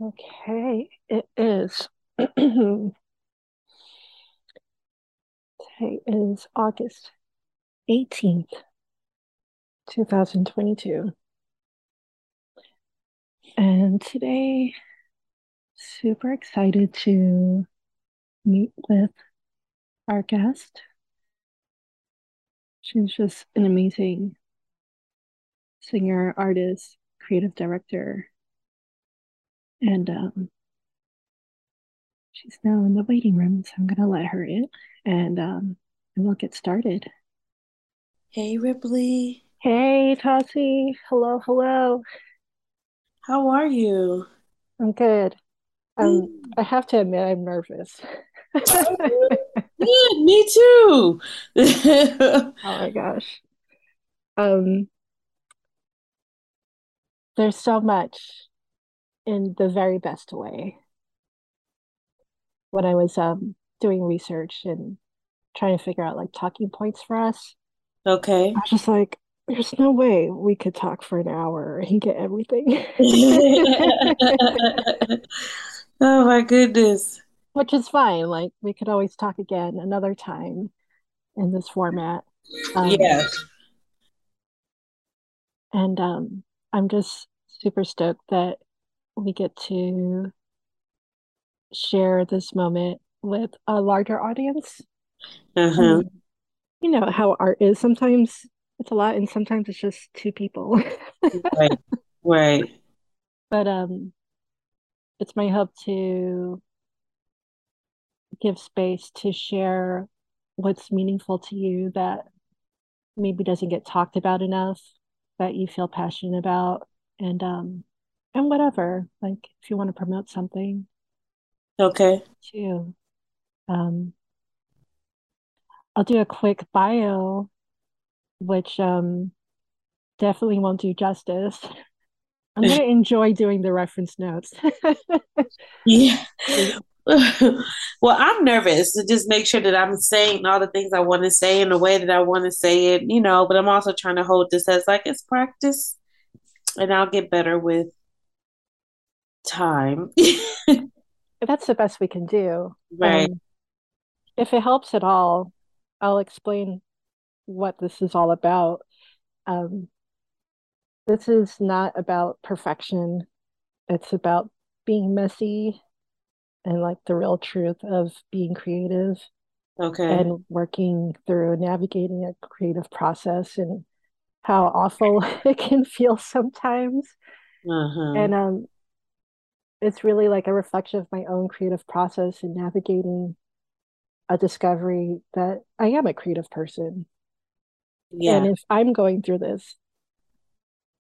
Okay, it is. Today is August 18th, 2022. And today, super excited to meet with our guest. She's just an amazing singer, artist, creative director. And um, she's now in the waiting room, so I'm going to let her in and, um, and we'll get started. Hey, Ripley. Hey, Tossie. Hello, hello. How are you? I'm good. Um, I have to admit, I'm nervous. yeah, me too. oh my gosh. Um, there's so much in the very best way. When I was um doing research and trying to figure out like talking points for us, okay. I was just like, there's no way we could talk for an hour and get everything. oh my goodness. Which is fine. Like we could always talk again another time in this format. Um, yes. And um, I'm just super stoked that we get to share this moment with a larger audience. Uh-huh. Um, you know how art is sometimes it's a lot and sometimes it's just two people. right. Right. But um it's my hope to give space to share what's meaningful to you that maybe doesn't get talked about enough that you feel passionate about and um and whatever like if you want to promote something. Okay. Too. Um i'll do a quick bio which um definitely won't do justice. I'm going to enjoy doing the reference notes. Yeah well, I'm nervous to just make sure that I'm saying all the things I want to say in the way that I want to say it, you know, but I'm also trying to hold this as like it's practice and I'll get better with time. That's the best we can do. Right. Um, if it helps at all, I'll explain what this is all about. Um, this is not about perfection. It's about being messy and like the real truth of being creative. Okay. And working through navigating a creative process and how awful it can feel sometimes. Uh-huh. And um, it's really like a reflection of my own creative process in navigating a discovery that I am a creative person. Yeah. And if I'm going through this,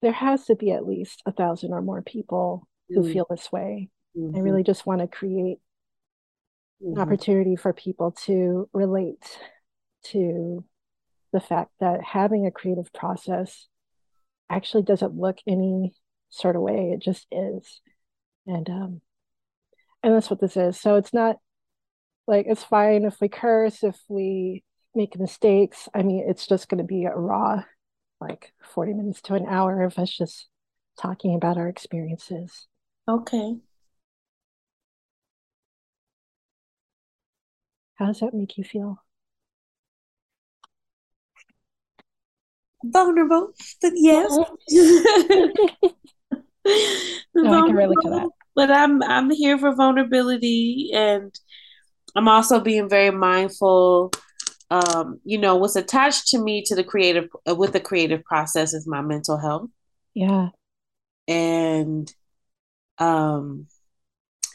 there has to be at least a thousand or more people who mm. feel this way. Mm-hmm. I really just want to create mm-hmm. an opportunity for people to relate to the fact that having a creative process actually doesn't look any sort of way. It just is. And um and that's what this is. So it's not like it's fine if we curse, if we make mistakes. I mean, it's just going to be a raw like 40 minutes to an hour of us just talking about our experiences. Okay. How does that make you feel? Vulnerable, but yes. no, I can relate to that. But I'm I'm here for vulnerability, and I'm also being very mindful. Um, you know, what's attached to me to the creative uh, with the creative process is my mental health. Yeah, and um,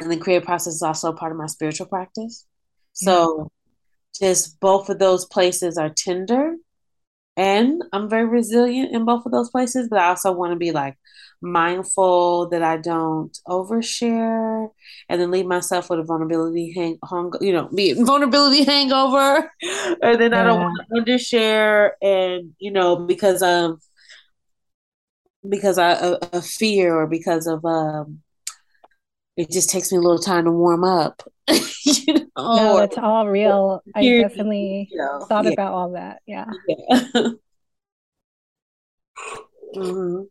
and the creative process is also part of my spiritual practice. So, yeah. just both of those places are tender and I'm very resilient in both of those places, but I also want to be like mindful that I don't overshare and then leave myself with a vulnerability hang hung, you know, be vulnerability hangover. and then yeah. I don't want to undershare and, you know, because of because I of fear or because of um it just takes me a little time to warm up. you know? No, it's all real. I definitely you know, thought yeah. about all that. Yeah. yeah. mm-hmm.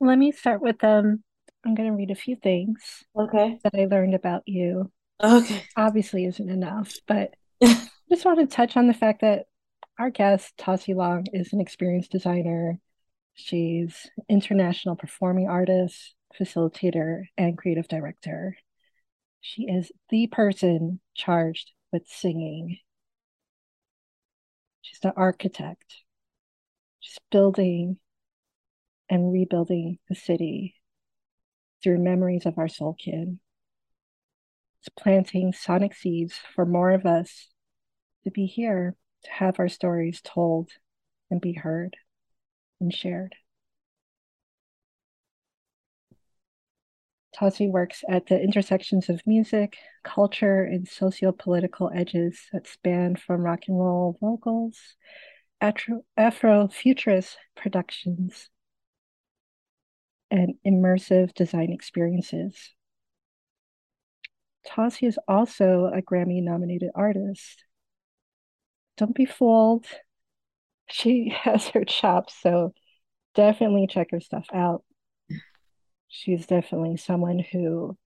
Let me start with um I'm going to read a few things okay that I learned about you. Okay. Obviously isn't enough, but I just want to touch on the fact that our guest, Tossie Long, is an experienced designer. She's international performing artist, facilitator, and creative director. She is the person charged with singing. She's the architect. She's building and rebuilding the city through memories of our soul kin. It's planting sonic seeds for more of us to be here, to have our stories told and be heard and shared. Tossie works at the intersections of music, culture, and socio-political edges that span from rock and roll vocals, Afro, Afrofuturist productions, and immersive design experiences. Tossie is also a Grammy nominated artist. Don't be fooled. She has her chops, so definitely check her stuff out. She's definitely someone who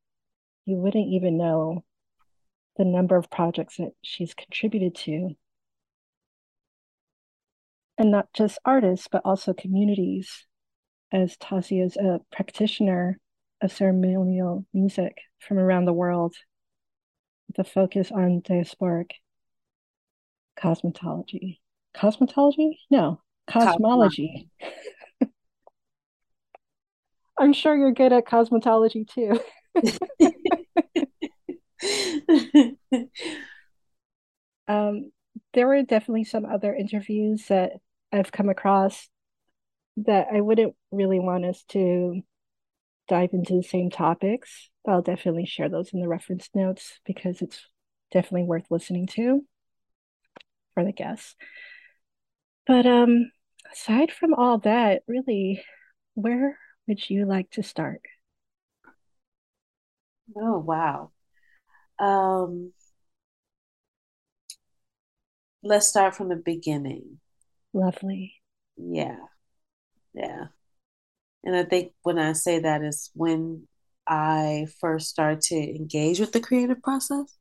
you wouldn't even know the number of projects that she's contributed to. And not just artists, but also communities, as Tossie is a practitioner of ceremonial music from around the world with a focus on diasporic cosmetology. Cosmetology? No, cosmology. I'm sure you're good at cosmetology too. um, there were definitely some other interviews that I've come across that I wouldn't really want us to dive into the same topics. I'll definitely share those in the reference notes because it's definitely worth listening to for the guests. But um aside from all that, really, where would you like to start? Oh wow. Um let's start from the beginning. Lovely. Yeah. Yeah. And I think when I say that is when I first started to engage with the creative process.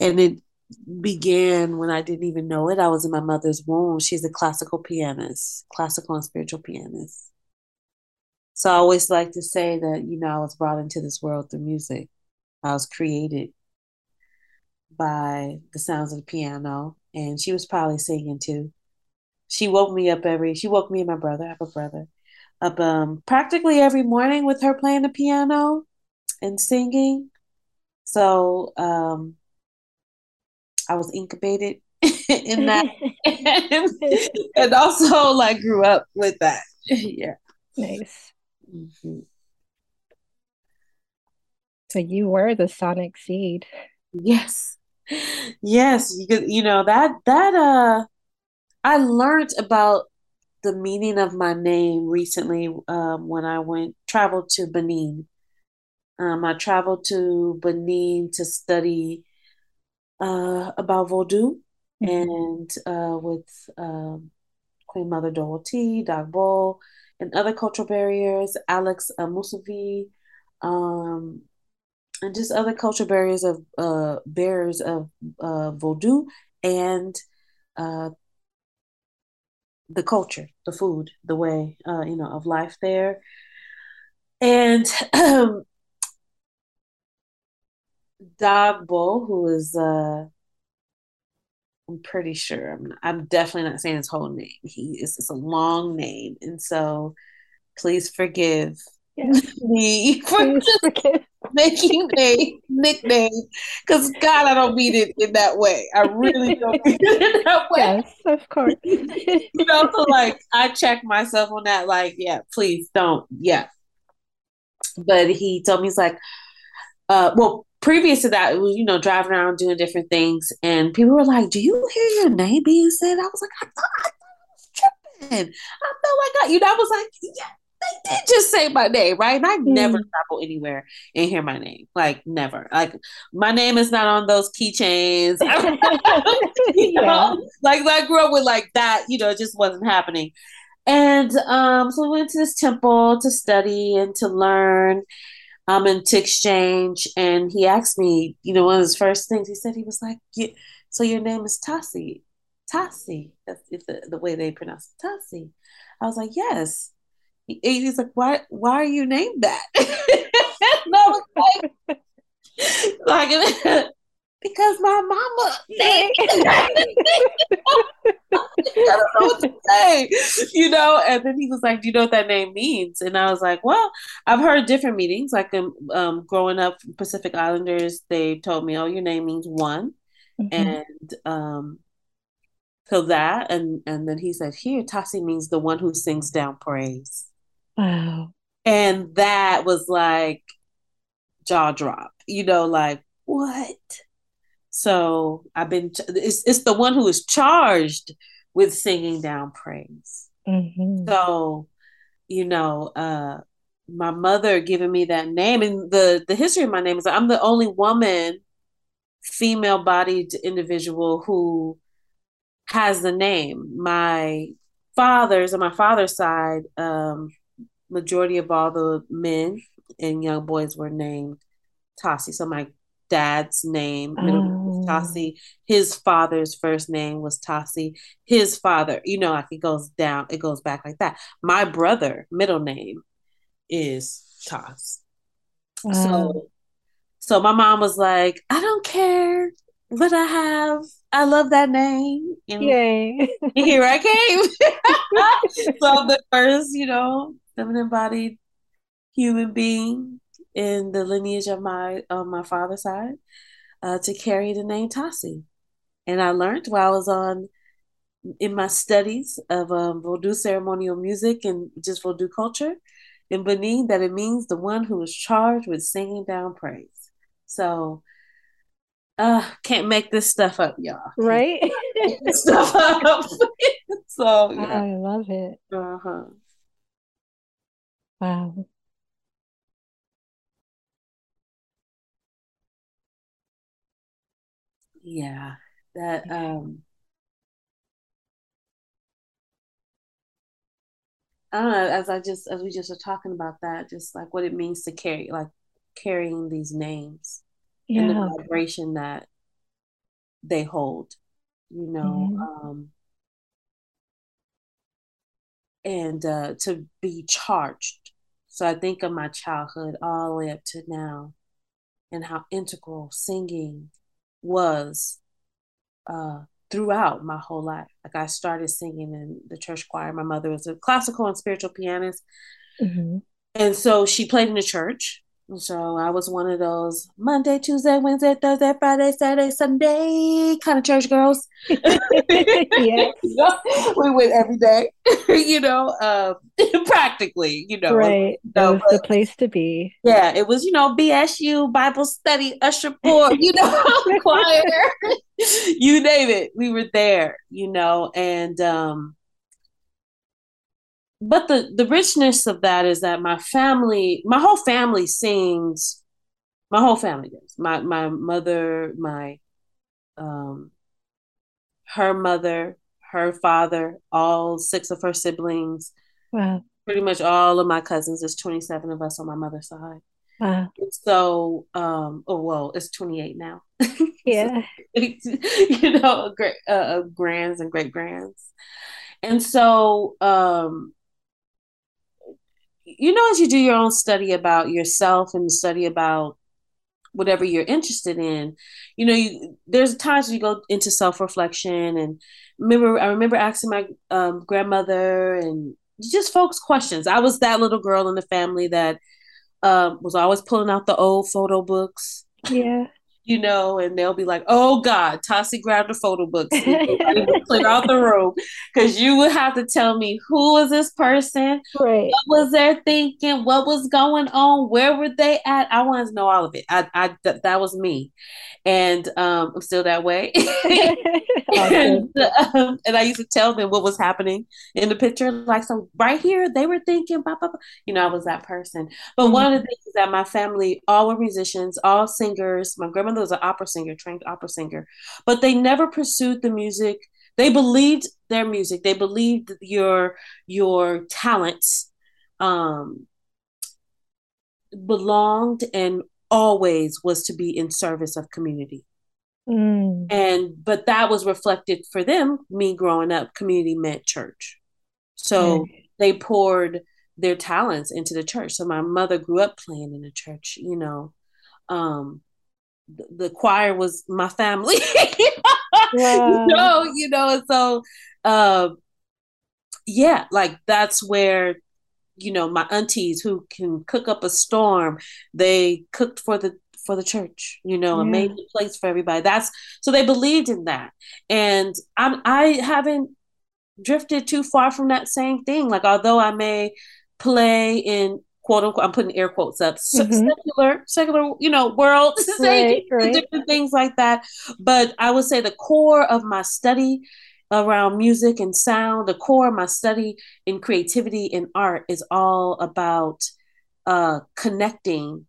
And it began when I didn't even know it. I was in my mother's womb. She's a classical pianist, classical and spiritual pianist. So I always like to say that, you know, I was brought into this world through music. I was created by the sounds of the piano, and she was probably singing too. She woke me up every, she woke me and my brother, I have a brother, up um, practically every morning with her playing the piano and singing. So um, I was incubated in that, and, also like grew up with that. yeah, nice. Mm-hmm. So you were the sonic seed. Yes, yes. You could, you know that that uh, I learned about the meaning of my name recently um, when I went traveled to Benin. Um, I traveled to Benin to study uh, about Vodou mm-hmm. and uh, with um, Queen Mother Dorothy, Dagbo, and other cultural barriers, Alex uh, Musavi, um, and just other cultural barriers of uh, bearers of uh, Vodou and uh, the culture, the food, the way uh, you know of life there, and um, Dagbo, who is uh, I'm pretty sure I'm I'm definitely not saying his whole name. He is it's a long name, and so please forgive me for forgive. making a nickname because God, I don't mean it in that way. I really don't mean it in that way. Yes, of course. you know, so like I check myself on that. Like, yeah, please don't. Yeah. But he told me he's like, uh, well, previous to that, it was you know driving around doing different things, and people were like, "Do you hear your name being said?" I was like, "I thought, I, thought I was tripping. I felt like I, you know, I was like, yeah." they did just say my name, right? And I mm. never travel anywhere and hear my name. Like never. Like my name is not on those keychains. you know, yeah. like I grew up with like that, you know, it just wasn't happening. And um, so we went to this temple to study and to learn um, and to exchange. And he asked me, you know, one of his first things, he said, he was like, so your name is Tasi. Tasi. That's the, the way they pronounce it. Tasi. I was like, yes. He, he's like, why, why are you named that? was like, like because my mama named I don't know what to say, you know. And then he was like, "Do you know what that name means?" And I was like, "Well, I've heard different meanings. Like, um, um growing up, Pacific Islanders, they told me, "Oh, your name means one," mm-hmm. and um, so that, and and then he said, "Here, Tasi means the one who sings down praise." Wow. And that was like jaw drop, you know, like what? So I've been. It's it's the one who is charged with singing down praise. Mm-hmm. So, you know, uh, my mother giving me that name, and the the history of my name is I'm the only woman, female bodied individual who has the name. My father's on my father's side, um, majority of all the men and young boys were named Tossie. So my dad's name, middle name was oh. Tossie. His father's first name was Tossie. His father, you know, like it goes down, it goes back like that. My brother, middle name is Toss. So oh. so my mom was like, I don't care what I have. I love that name. And Yay. here I came. so I'm the first, you know, feminine bodied human being in the lineage of my of my father's side uh, to carry the name Tossie. And I learned while I was on in my studies of um, Vodou ceremonial music and just Vodou culture in Benin that it means the one who is charged with singing down praise. So uh can't make this stuff up, y'all. Right? stuff up. so yeah. I love it. Uh-huh. Wow. Yeah, that um I don't know, as I just as we just were talking about that, just like what it means to carry like carrying these names yeah. and the vibration that they hold, you know. Mm-hmm. Um and uh to be charged. So I think of my childhood all the way up to now and how integral singing was uh, throughout my whole life. Like I started singing in the church choir. My mother was a classical and spiritual pianist. Mm-hmm. And so she played in the church. So I was one of those Monday, Tuesday, Wednesday, Thursday, Friday, Saturday, Sunday kind of church girls. yeah. we went every day, you know, uh, practically, you know. Right. Know, it was but, the place to be. Yeah. It was, you know, BSU, Bible study, usher board, you know, choir, you name it. We were there, you know, and, um, but the the richness of that is that my family, my whole family sings. My whole family does. My my mother, my um, her mother, her father, all six of her siblings. Wow. Pretty much all of my cousins. There's 27 of us on my mother's side. Wow. So, um, oh well, it's 28 now. Yeah. you know, great uh, grands and great grands. And so, um, you know, as you do your own study about yourself and study about whatever you're interested in, you know, you, there's times you go into self reflection. And remember, I remember asking my um, grandmother and just folks questions. I was that little girl in the family that um, was always pulling out the old photo books. Yeah you know, and they'll be like, "Oh God, Tossie grabbed the photo books, clear out the room," because you would have to tell me who was this person, right? What was their thinking? What was going on? Where were they at? I wanted to know all of it. I, I th- that was me, and um, I'm still that way. and, um, and, I used to tell them what was happening in the picture, like so right here they were thinking, blah, blah, blah. you know, I was that person. But mm-hmm. one of the things that my family all were musicians, all singers. My grandmother was an opera singer, trained opera singer, but they never pursued the music. They believed their music. They believed your your talents um, belonged and always was to be in service of community. Mm. And but that was reflected for them. Me growing up, community meant church, so mm. they poured their talents into the church. So my mother grew up playing in the church. You know, um, the, choir was my family. yeah. you know, you know, so uh, yeah, like that's where you know my aunties who can cook up a storm. They cooked for the for the church, you know, yeah. and made a place for everybody. That's so they believed in that, and I'm I haven't drifted too far from that same thing. Like although I may play in quote unquote, I'm putting air quotes up, mm-hmm. secular, secular, you know, world, right, right. different things like that. But I would say the core of my study around music and sound, the core of my study in creativity and art is all about uh, connecting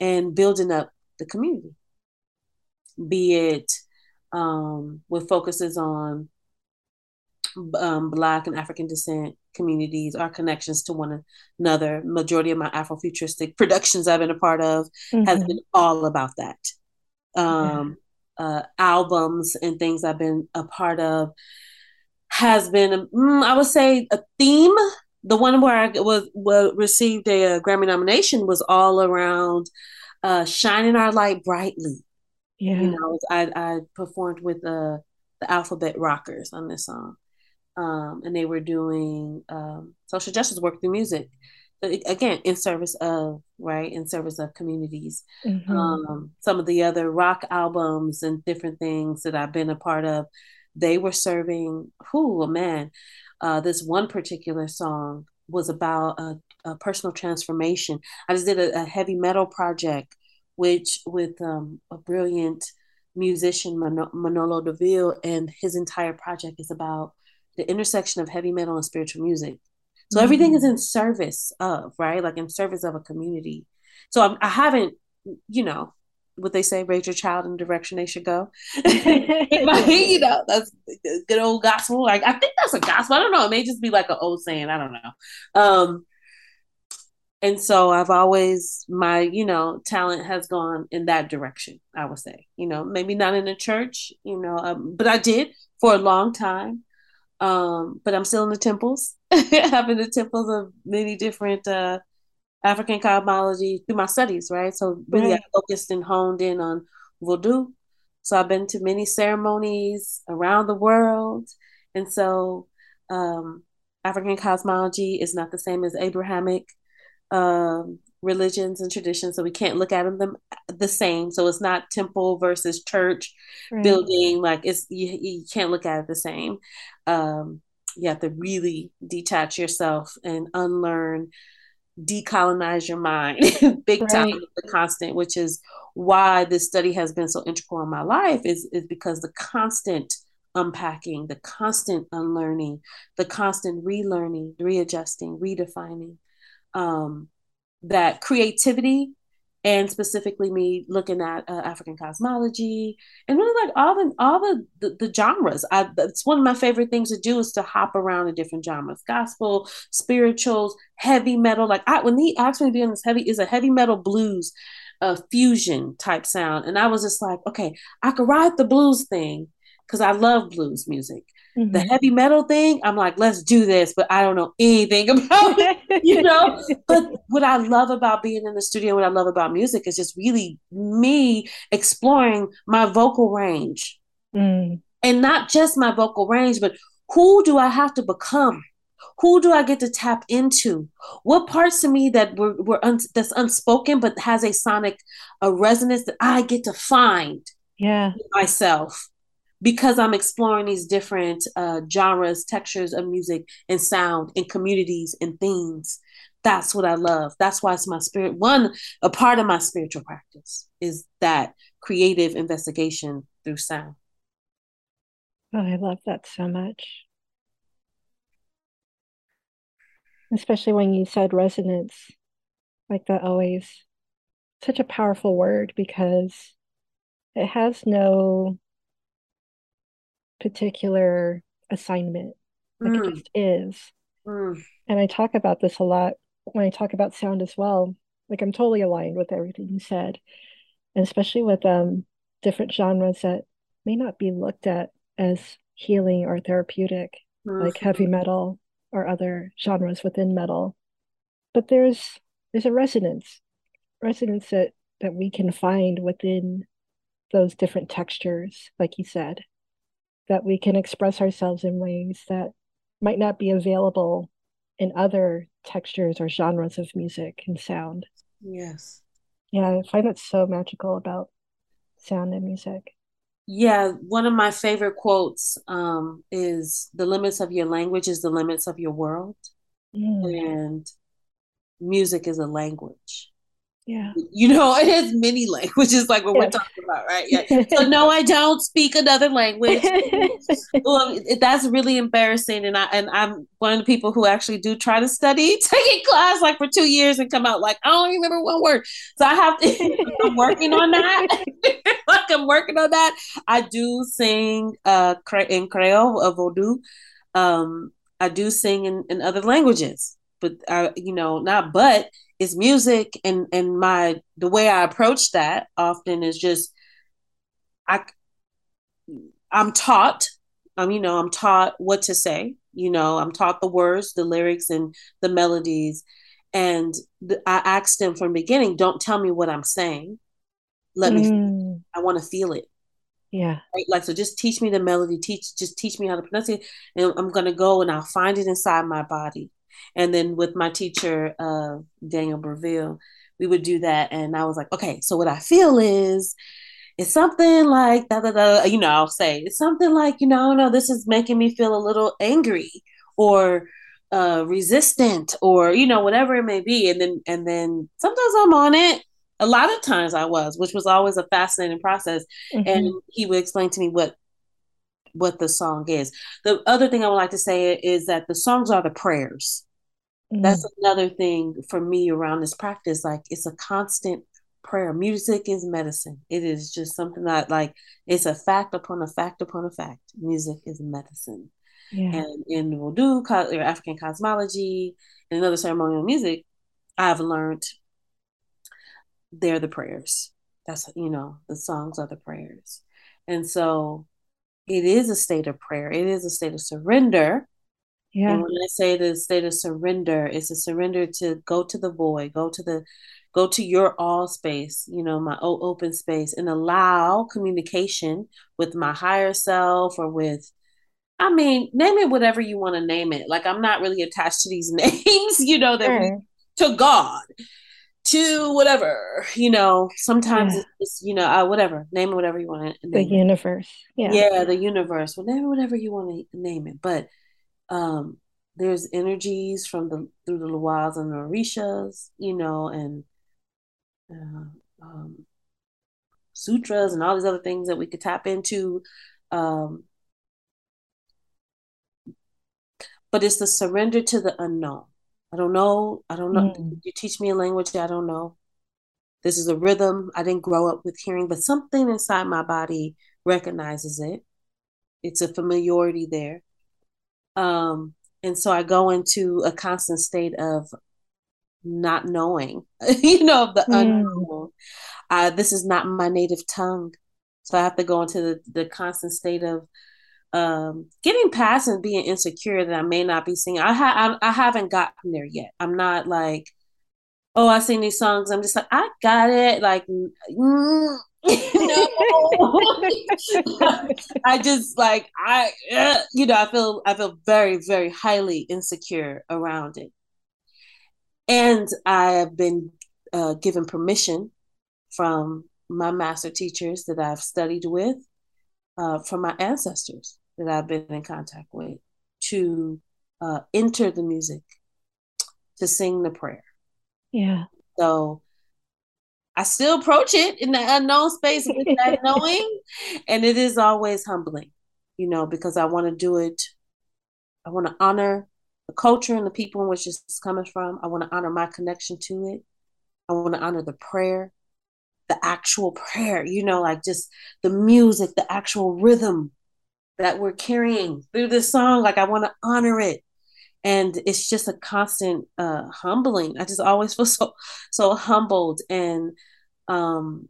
and building up the community, be it um, with focuses on um, Black and African descent communities, our connections to one another. Majority of my Afrofuturistic productions I've been a part of mm-hmm. has been all about that. Um, yeah. uh, albums and things I've been a part of has been, mm, I would say, a theme. The one where I was, was received a, a, Grammy nomination was all around uh, shining our light brightly. Yeah, you know, I, I performed with uh, the Alphabet Rockers on this song um, and they were doing um, social justice work through music. Again in service of right in service of communities. Mm-hmm. um, some of the other rock albums and different things that i've been a part of they were serving who man. Uh, this one particular song was about a, a personal transformation. I just did a, a, heavy metal project which with um, a brilliant musician manolo deville and his entire project is about the intersection of heavy metal and spiritual music. So mm-hmm. everything is in service of, right? Like in service of a community. So I'm, I have not you know, what they say, raise your child in the direction they should go. you know, that's good old gospel. Like I think that's a gospel. I don't know. It may just be like an old saying. I don't know. Um, and so I've always my you know talent has gone in that direction. I would say, you know, maybe not in the church, you know, um, but I did for a long time. Um, but I'm still in the temples. I've been in the temples of many different uh, African cosmology through my studies, right? So really, right. I focused and honed in on Vodou. So I've been to many ceremonies around the world, and so um, African cosmology is not the same as Abrahamic um, religions and traditions, so we can't look at them the same. So it's not temple versus church right. building. Like it's you, you can't look at it the same. Um, you have to really detach yourself and unlearn, decolonize your mind, big right. time. The constant, which is why this study has been so integral in my life, is is because the constant unpacking, the constant unlearning, the constant relearning, readjusting, redefining. Um, that creativity and specifically me looking at uh, African cosmology and really like all the all the, the, the genres. I, it's one of my favorite things to do is to hop around in different genres: gospel, spirituals, heavy metal. Like I, when he asked me to be on this heavy, is a heavy metal blues, uh, fusion type sound, and I was just like, okay, I could ride the blues thing because I love blues music. Mm-hmm. The heavy metal thing, I'm like, let's do this, but I don't know anything about it, you know. but what I love about being in the studio, what I love about music is just really me exploring my vocal range. Mm. And not just my vocal range, but who do I have to become? Who do I get to tap into? What parts of me that were, were un, that's unspoken but has a sonic a resonance that I get to find yeah myself because I'm exploring these different uh, genres, textures of music and sound and communities and themes. That's what I love. That's why it's my spirit. One, a part of my spiritual practice is that creative investigation through sound. Oh, I love that so much. Especially when you said resonance, like that always such a powerful word because it has no particular assignment. Like mm. it just is. Mm. And I talk about this a lot when I talk about sound as well. Like I'm totally aligned with everything you said. And especially with um different genres that may not be looked at as healing or therapeutic, mm-hmm. like heavy metal or other genres within metal. But there's there's a resonance, resonance that that we can find within those different textures, like you said, that we can express ourselves in ways that might not be available in other textures or genres of music and sound. Yes. Yeah, I find that so magical about sound and music. Yeah, one of my favorite quotes um, is the limits of your language is the limits of your world. Mm. And music is a language. Yeah. You know, it has many languages, like what yeah. we're talking about, right? Yeah. So no, I don't speak another language. well, that's really embarrassing, and I and I'm one of the people who actually do try to study, taking class like for two years and come out like I don't remember one word. So I have to. I'm working on that. like I'm working on that. I do sing uh in Creole, of Vodou. Um, I do sing in, in other languages, but I, you know, not but it's music and and my the way I approach that often is just I I'm taught um you know I'm taught what to say you know I'm taught the words the lyrics and the melodies. And the, I asked them from the beginning don't tell me what I'm saying. Let mm. me I want to feel it. Yeah. Right? like so just teach me the melody teach just teach me how to pronounce it and I'm gonna go and I'll find it inside my body and then with my teacher, uh, Daniel Brévil, we would do that. And I was like, okay, so what I feel is, it's something like da, da, da, you know, I'll say it's something like, you know, no, this is making me feel a little angry or uh, resistant or, you know, whatever it may be. And then, and then sometimes I'm on it. A lot of times I was, which was always a fascinating process. Mm-hmm. And he would explain to me what what the song is. The other thing I would like to say is that the songs are the prayers. Mm-hmm. That's another thing for me around this practice. Like it's a constant prayer. Music is medicine. It is just something that like it's a fact upon a fact upon a fact. Music is medicine. Yeah. And in Vodou or African cosmology and other ceremonial music, I've learned they're the prayers. That's you know, the songs are the prayers. And so it is a state of prayer. It is a state of surrender yeah. And when I say the state of surrender, it's a surrender to go to the void, go to the go to your all space, you know, my open space and allow communication with my higher self or with I mean, name it whatever you want to name it. Like I'm not really attached to these names, you know, that sure. we, to God, to whatever, you know. Sometimes yeah. it's you know, uh, whatever. Name it whatever you want to. The universe. Yeah. Yeah, the universe. Whatever, whatever you want to name it, but um, there's energies from the through the Loas and the Orishas, you know, and uh, um, sutras and all these other things that we could tap into. Um, but it's the surrender to the unknown. I don't know. I don't know. Mm. You teach me a language I don't know. This is a rhythm I didn't grow up with hearing, but something inside my body recognizes it. It's a familiarity there. Um, and so I go into a constant state of not knowing, you know, of the mm. unknown. Uh, this is not my native tongue. So I have to go into the, the constant state of um, getting past and being insecure that I may not be singing. I, ha- I, I haven't gotten there yet. I'm not like, oh, I sing these songs. I'm just like, I got it. Like, mm, no. I just like I uh, you know I feel I feel very very highly insecure around it. And I have been uh, given permission from my master teachers that I've studied with, uh, from my ancestors that I've been in contact with, to uh, enter the music, to sing the prayer. Yeah. So I still approach it in the unknown space with that knowing, and it is always humbling, you know, because I want to do it. I want to honor the culture and the people in which it's coming from. I want to honor my connection to it. I want to honor the prayer, the actual prayer, you know, like just the music, the actual rhythm that we're carrying through this song. Like I want to honor it. And it's just a constant uh humbling. I just always feel so so humbled and um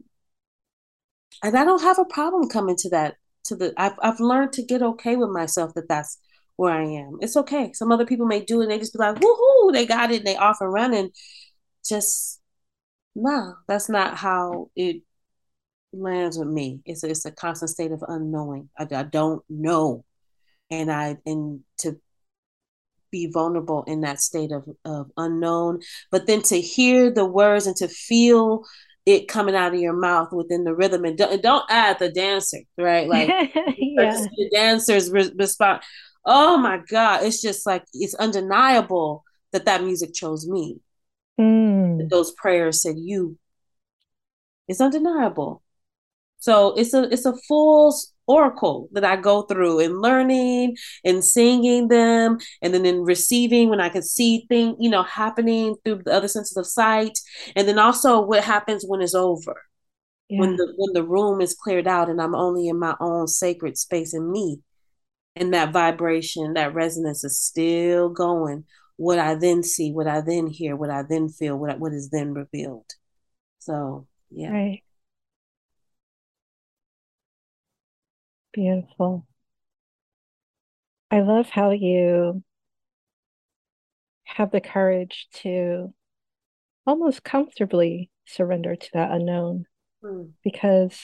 and I don't have a problem coming to that to the I've I've learned to get okay with myself that that's where I am. It's okay. Some other people may do it and they just be like, woohoo, they got it and they off and running. Just no, that's not how it lands with me. It's a, it's a constant state of unknowing. I, I don't know, and I and to be vulnerable in that state of of unknown, but then to hear the words and to feel it coming out of your mouth within the rhythm and don't, don't add the dancer right like yeah. the dancers re- respond oh my god it's just like it's undeniable that that music chose me mm. those prayers said you it's undeniable so it's a it's a full oracle that I go through in learning and singing them, and then in receiving when I can see things, you know, happening through the other senses of sight, and then also what happens when it's over. Yeah. When the when the room is cleared out and I'm only in my own sacred space and me, and that vibration, that resonance is still going. What I then see, what I then hear, what I then feel, what what is then revealed. So yeah. Right. Beautiful. I love how you have the courage to almost comfortably surrender to that unknown mm. because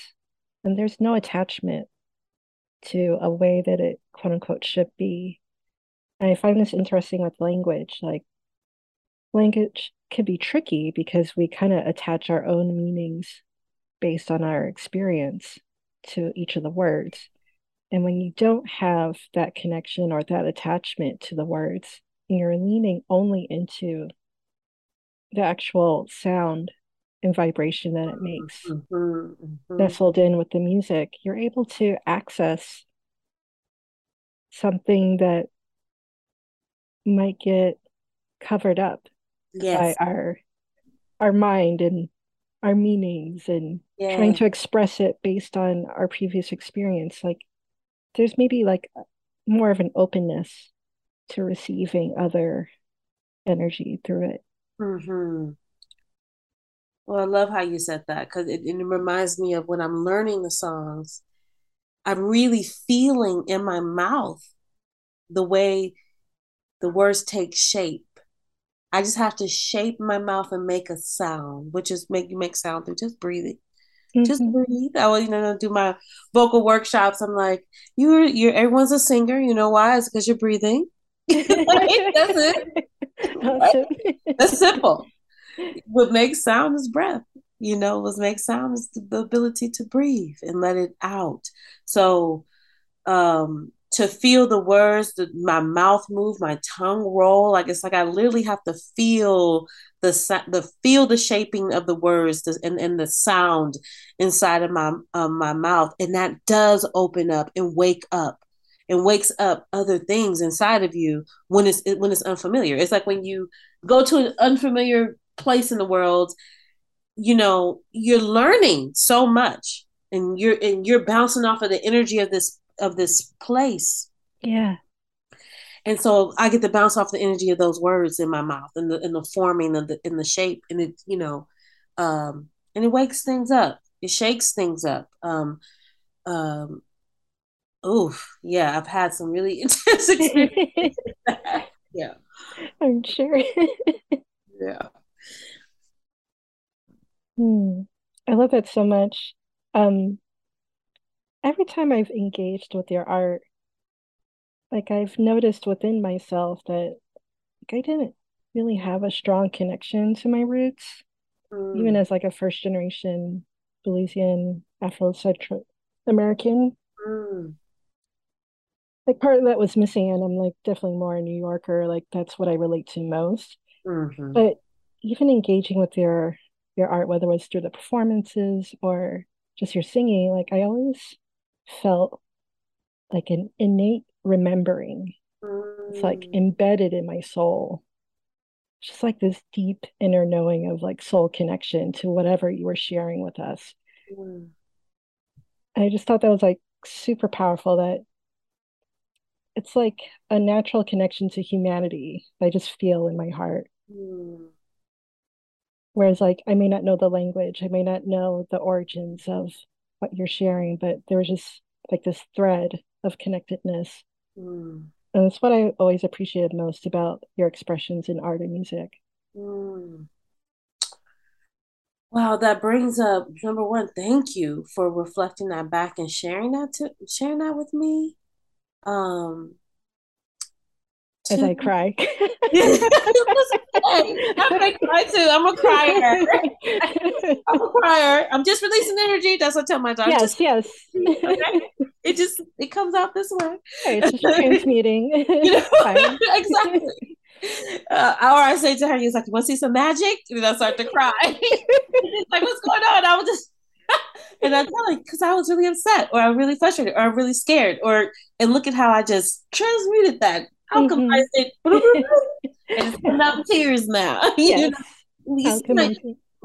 and there's no attachment to a way that it quote unquote should be. And I find this interesting with language. Like language can be tricky because we kind of attach our own meanings based on our experience to each of the words. And when you don't have that connection or that attachment to the words, and you're leaning only into the actual sound and vibration that it makes mm-hmm, mm-hmm. nestled in with the music, you're able to access something that might get covered up yes. by our our mind and our meanings and yeah. trying to express it based on our previous experience like there's maybe like more of an openness to receiving other energy through it. Mm-hmm. Well, I love how you said that because it, it reminds me of when I'm learning the songs, I'm really feeling in my mouth the way the words take shape. I just have to shape my mouth and make a sound, which is make you make sound through just breathing. Mm-hmm. Just breathe. I will, you know, do my vocal workshops. I'm like, you're, you're, everyone's a singer. You know why? It's because you're breathing. That's it. Awesome. That's simple. What makes sound is breath. You know, what makes sound is the ability to breathe and let it out. So, um, to feel the words, the, my mouth move, my tongue roll. Like it's like I literally have to feel the the feel the shaping of the words and, and the sound inside of my um, my mouth, and that does open up and wake up and wakes up other things inside of you when it's when it's unfamiliar. It's like when you go to an unfamiliar place in the world, you know, you're learning so much and you're and you're bouncing off of the energy of this of this place. Yeah. And so I get to bounce off the energy of those words in my mouth and the in the forming of the in the shape and it, you know, um, and it wakes things up. It shakes things up. Um, um, oof, yeah, I've had some really intense experiences. yeah. I'm sure. yeah. Hmm. I love that so much. Um, every time I've engaged with your art, like I've noticed within myself that like, I didn't really have a strong connection to my roots, mm. even as like a first generation Belizean Afrocentric American. Mm. Like part of that was missing, and I'm like definitely more a New Yorker. Like that's what I relate to most. Mm-hmm. But even engaging with your your art, whether it's through the performances or just your singing, like I always felt like an innate remembering. Mm. It's like mm. embedded in my soul. Just like this deep inner knowing of like soul connection to whatever you were sharing with us. Mm. I just thought that was like super powerful that it's like a natural connection to humanity I just feel in my heart. Mm. Whereas like I may not know the language, I may not know the origins of what you're sharing, but there was just like this thread of connectedness. Mm. And that's what I always appreciated most about your expressions in art and music. Mm. Wow, that brings up number one, thank you for reflecting that back and sharing that to sharing that with me. Um as I cry. I'm gonna cry too. I'm a crier. I'm a crier. I'm just releasing energy. That's what I tell my dog. Yes, yes. Okay? It just it comes out this way. it's just transmuting. You know? exactly. Uh, or I say to her, "He's like, you want to see some magic?" And I start to cry. like, what's going on? I was just and I tell like because I was really upset or I'm really frustrated or I'm really scared or and look at how I just transmuted that how come I said and out tears now? Yes. you know? like,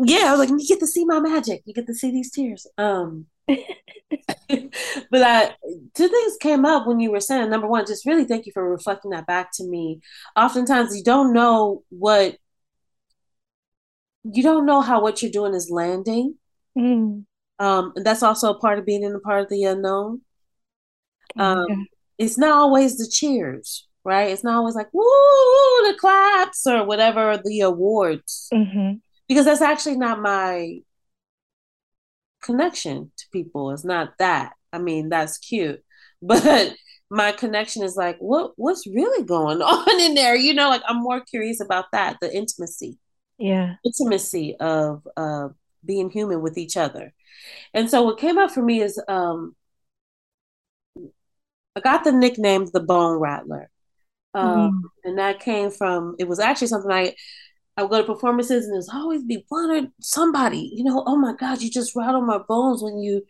yeah, I was like, you get to see my magic. You get to see these tears. Um but I two things came up when you were saying number one, just really thank you for reflecting that back to me. Oftentimes you don't know what you don't know how what you're doing is landing. Mm. Um, and that's also a part of being in a part of the unknown. Um, okay. It's not always the cheers right? It's not always like, woo, the claps or whatever, the awards. Mm-hmm. Because that's actually not my connection to people. It's not that. I mean, that's cute. But my connection is like, what what's really going on in there? You know, like I'm more curious about that, the intimacy. Yeah. Intimacy of uh being human with each other. And so what came up for me is um I got the nickname the bone rattler. Um, mm-hmm. and that came from it was actually something I I would go to performances and there's always be one or somebody, you know, oh my God, you just rattle my bones when you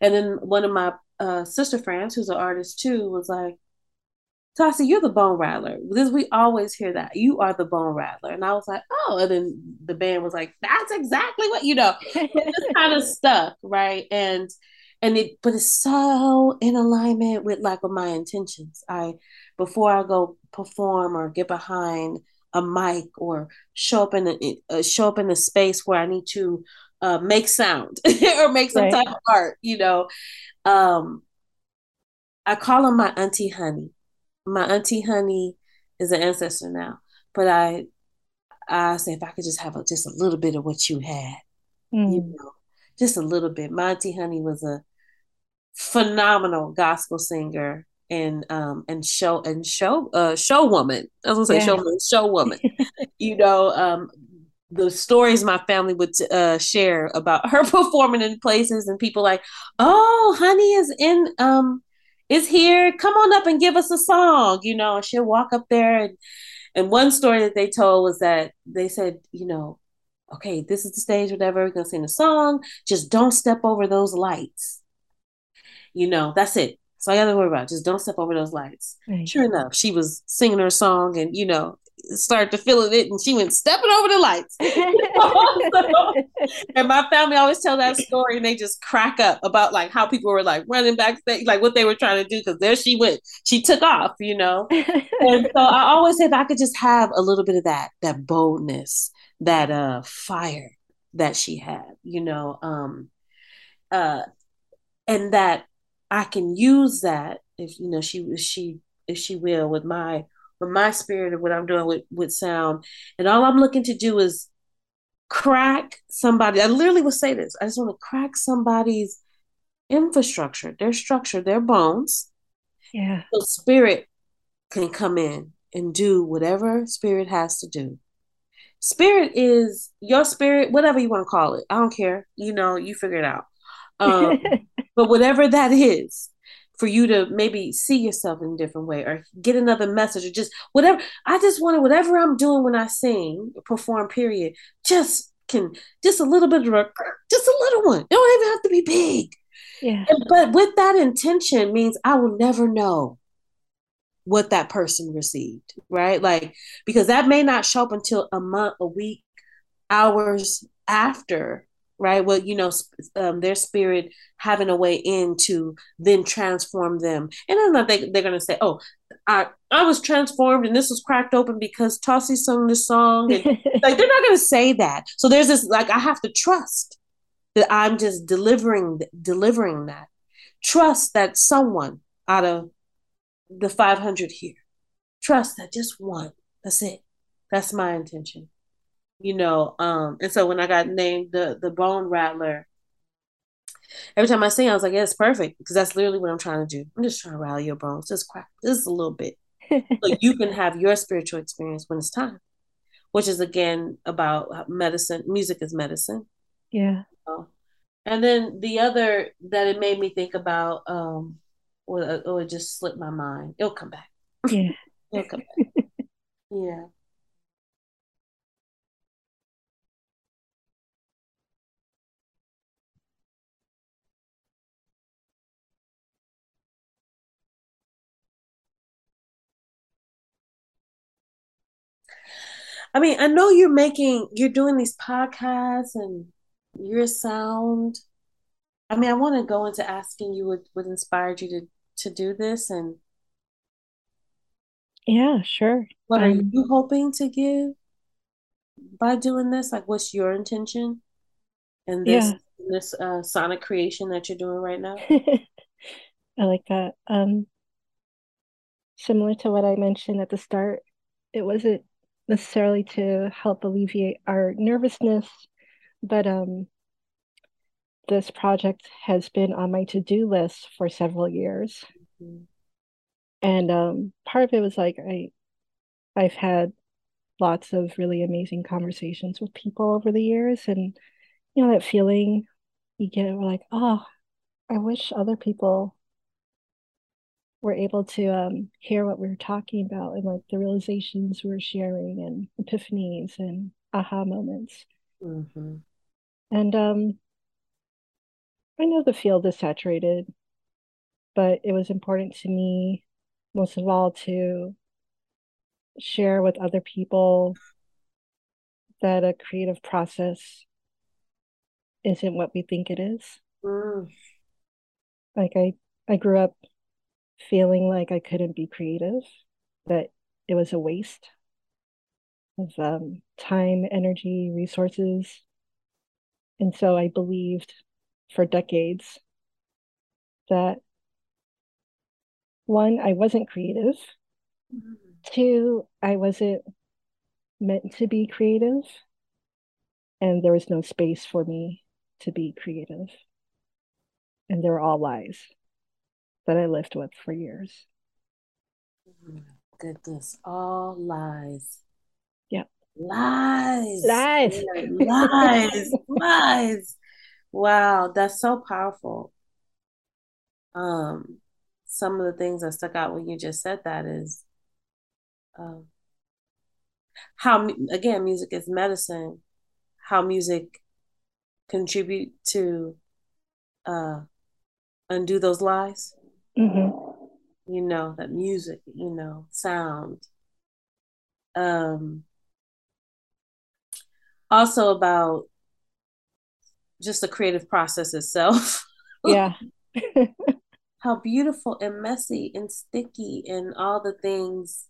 and then one of my uh, sister friends who's an artist too was like, Tossie, you're the bone rattler. Because we always hear that. You are the bone rattler. And I was like, oh, and then the band was like, that's exactly what you know. this kind of stuck, right? And and it but it's so in alignment with like with my intentions. I before I go perform or get behind a mic or show up in a uh, show up in a space where I need to uh, make sound or make some right. type of art, you know. Um, I call him my auntie honey. My auntie honey is an ancestor now, but I I say if I could just have a, just a little bit of what you had, mm. you know, just a little bit. My auntie honey was a phenomenal gospel singer and um and show and show uh show woman. I was gonna say yeah. show woman, show woman. you know, um the stories my family would uh, share about her performing in places and people like, oh, honey is in um is here. Come on up and give us a song, you know. And she'll walk up there and and one story that they told was that they said, you know, okay, this is the stage, whatever, we're gonna sing a song. Just don't step over those lights. You know, that's it. So I got to worry about. Just don't step over those lights. Right. Sure enough, she was singing her song, and you know, started to feel it, and she went stepping over the lights. and my family always tell that story, and they just crack up about like how people were like running backstage, like what they were trying to do, because there she went, she took off, you know. and so I always say if I could just have a little bit of that, that boldness, that uh fire that she had, you know, um, uh, and that I can use that if you know she she if she will with my with my spirit and what I'm doing with with sound, and all I'm looking to do is crack somebody. I literally would say this. I just want to crack somebody's infrastructure, their structure, their bones. Yeah. So spirit can come in and do whatever spirit has to do. Spirit is your spirit, whatever you want to call it. I don't care. You know, you figure it out. Um, but whatever that is, for you to maybe see yourself in a different way or get another message or just whatever. I just wanted whatever I'm doing when I sing, perform, period, just can just a little bit of a just a little one. It don't even have to be big. Yeah. But with that intention means I will never know what that person received, right? Like because that may not show up until a month, a week, hours after right? Well, you know, um, their spirit having a way in to then transform them. And I'm not they, they're going to say, oh, I, I was transformed and this was cracked open because Tossie sung this song. And, like, they're not going to say that. So there's this, like, I have to trust that I'm just delivering, delivering that. Trust that someone out of the 500 here, trust that just one, that's it. That's my intention you know. Um, and so when I got named the the Bone Rattler, every time I sing, I was like, yeah, it's perfect because that's literally what I'm trying to do. I'm just trying to rally your bones, just crack just a little bit, so you can have your spiritual experience when it's time. Which is again about medicine. Music is medicine. Yeah. and then the other that it made me think about, um, or, or it just slipped my mind. It'll come back. Yeah. It'll come back. yeah. I mean, I know you're making, you're doing these podcasts and your sound. I mean, I want to go into asking you what, what inspired you to to do this and yeah, sure. What um, are you hoping to give by doing this? Like, what's your intention and this yeah. this uh, sonic creation that you're doing right now? I like that. Um, similar to what I mentioned at the start, it wasn't necessarily to help alleviate our nervousness, but um, this project has been on my to-do list for several years. Mm-hmm. And um, part of it was like I I've had lots of really amazing conversations with people over the years and you know that feeling you get like, oh, I wish other people were able to um, hear what we were talking about and like the realizations we were sharing and epiphanies and aha moments. Mm-hmm. And um, I know the field is saturated, but it was important to me, most of all, to share with other people that a creative process isn't what we think it is. Mm. Like I, I grew up feeling like I couldn't be creative, that it was a waste of um, time, energy, resources. And so I believed for decades that one, I wasn't creative. Mm-hmm. Two, I wasn't meant to be creative. And there was no space for me to be creative. And they're all lies that I lived with for years. Goodness, all lies. Yeah. Lies. Lies. lies. lies. Wow, that's so powerful. Um, some of the things that stuck out when you just said that is um, how again music is medicine, how music contribute to uh, undo those lies. Mm-hmm. You know, that music, you know, sound. Um, also about just the creative process itself. Yeah. how beautiful and messy and sticky and all the things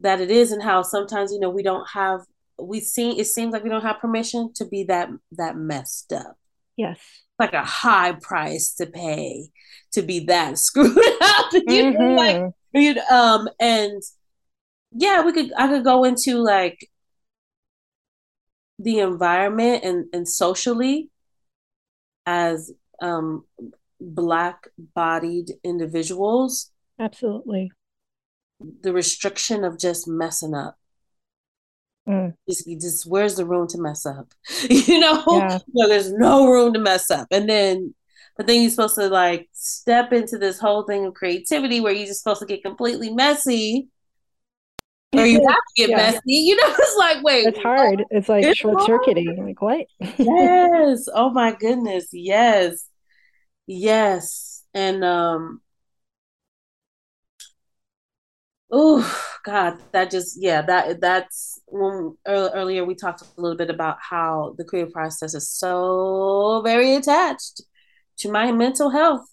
that it is and how sometimes you know we don't have we see it seems like we don't have permission to be that that messed up yes like a high price to pay to be that screwed up. you mm-hmm. know, like mm-hmm. you know, um and yeah, we could I could go into like the environment and and socially as um black bodied individuals. Absolutely. The restriction of just messing up Mm. Just, just where's the room to mess up? you know, yeah. no, there's no room to mess up. And then, but then you're supposed to like step into this whole thing of creativity where you're just supposed to get completely messy. Or you have to get yeah. messy. You know, it's like, wait. It's hard. It's like short circuiting. Like, what? yes. Oh my goodness. Yes. Yes. And um oh God, that just yeah, that that's when earlier we talked a little bit about how the creative process is so very attached to my mental health.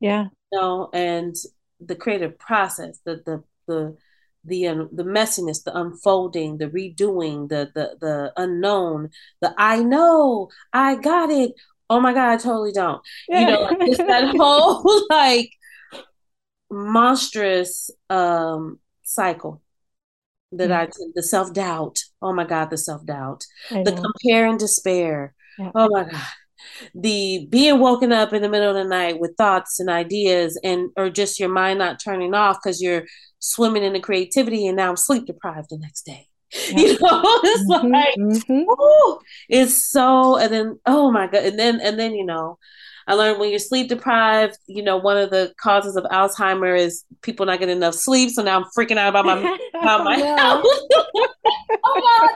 Yeah. You know, and the creative process, the the the the um, the messiness, the unfolding, the redoing, the the the unknown, the I know, I got it. Oh my god, I totally don't. Yeah. You know, like that whole like monstrous um cycle that yeah. I the self doubt. Oh my god, the self doubt, the compare and despair. Yeah. Oh my god, the being woken up in the middle of the night with thoughts and ideas and or just your mind not turning off because you're swimming in the creativity and now I'm sleep deprived the next day. Yeah. You know, it's mm-hmm, like mm-hmm. it's so and then oh my god, and then and then you know, I learned when you're sleep deprived, you know, one of the causes of Alzheimer is people not getting enough sleep. So now I'm freaking out about my about my health. oh God,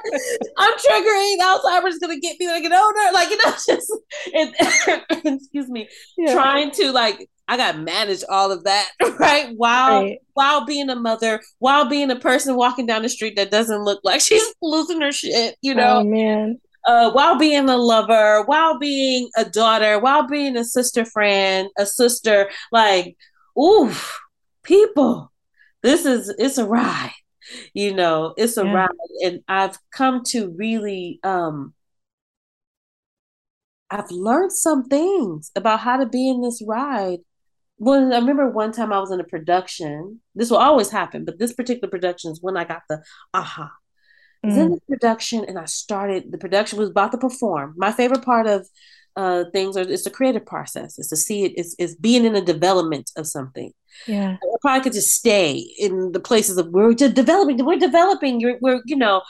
I'm triggering. Alzheimer's gonna get me when I get older. Like you know, just and, excuse me, yeah. trying to like I got to manage all of that, right? While right. while being a mother, while being a person walking down the street that doesn't look like she's losing her shit, you know. Oh man uh, while being a lover, while being a daughter, while being a sister friend, a sister, like, ooh, people, this is it's a ride, you know, it's a yeah. ride, and I've come to really, um, I've learned some things about how to be in this ride. Well, I remember one time I was in a production. This will always happen, but this particular production is when I got the aha was mm. in the production and I started the production was about to perform. My favorite part of uh, things are it's the creative process. It's to see it. it is is being in the development of something. Yeah, I probably could just stay in the places of we're developing. We're developing. You're, we're you know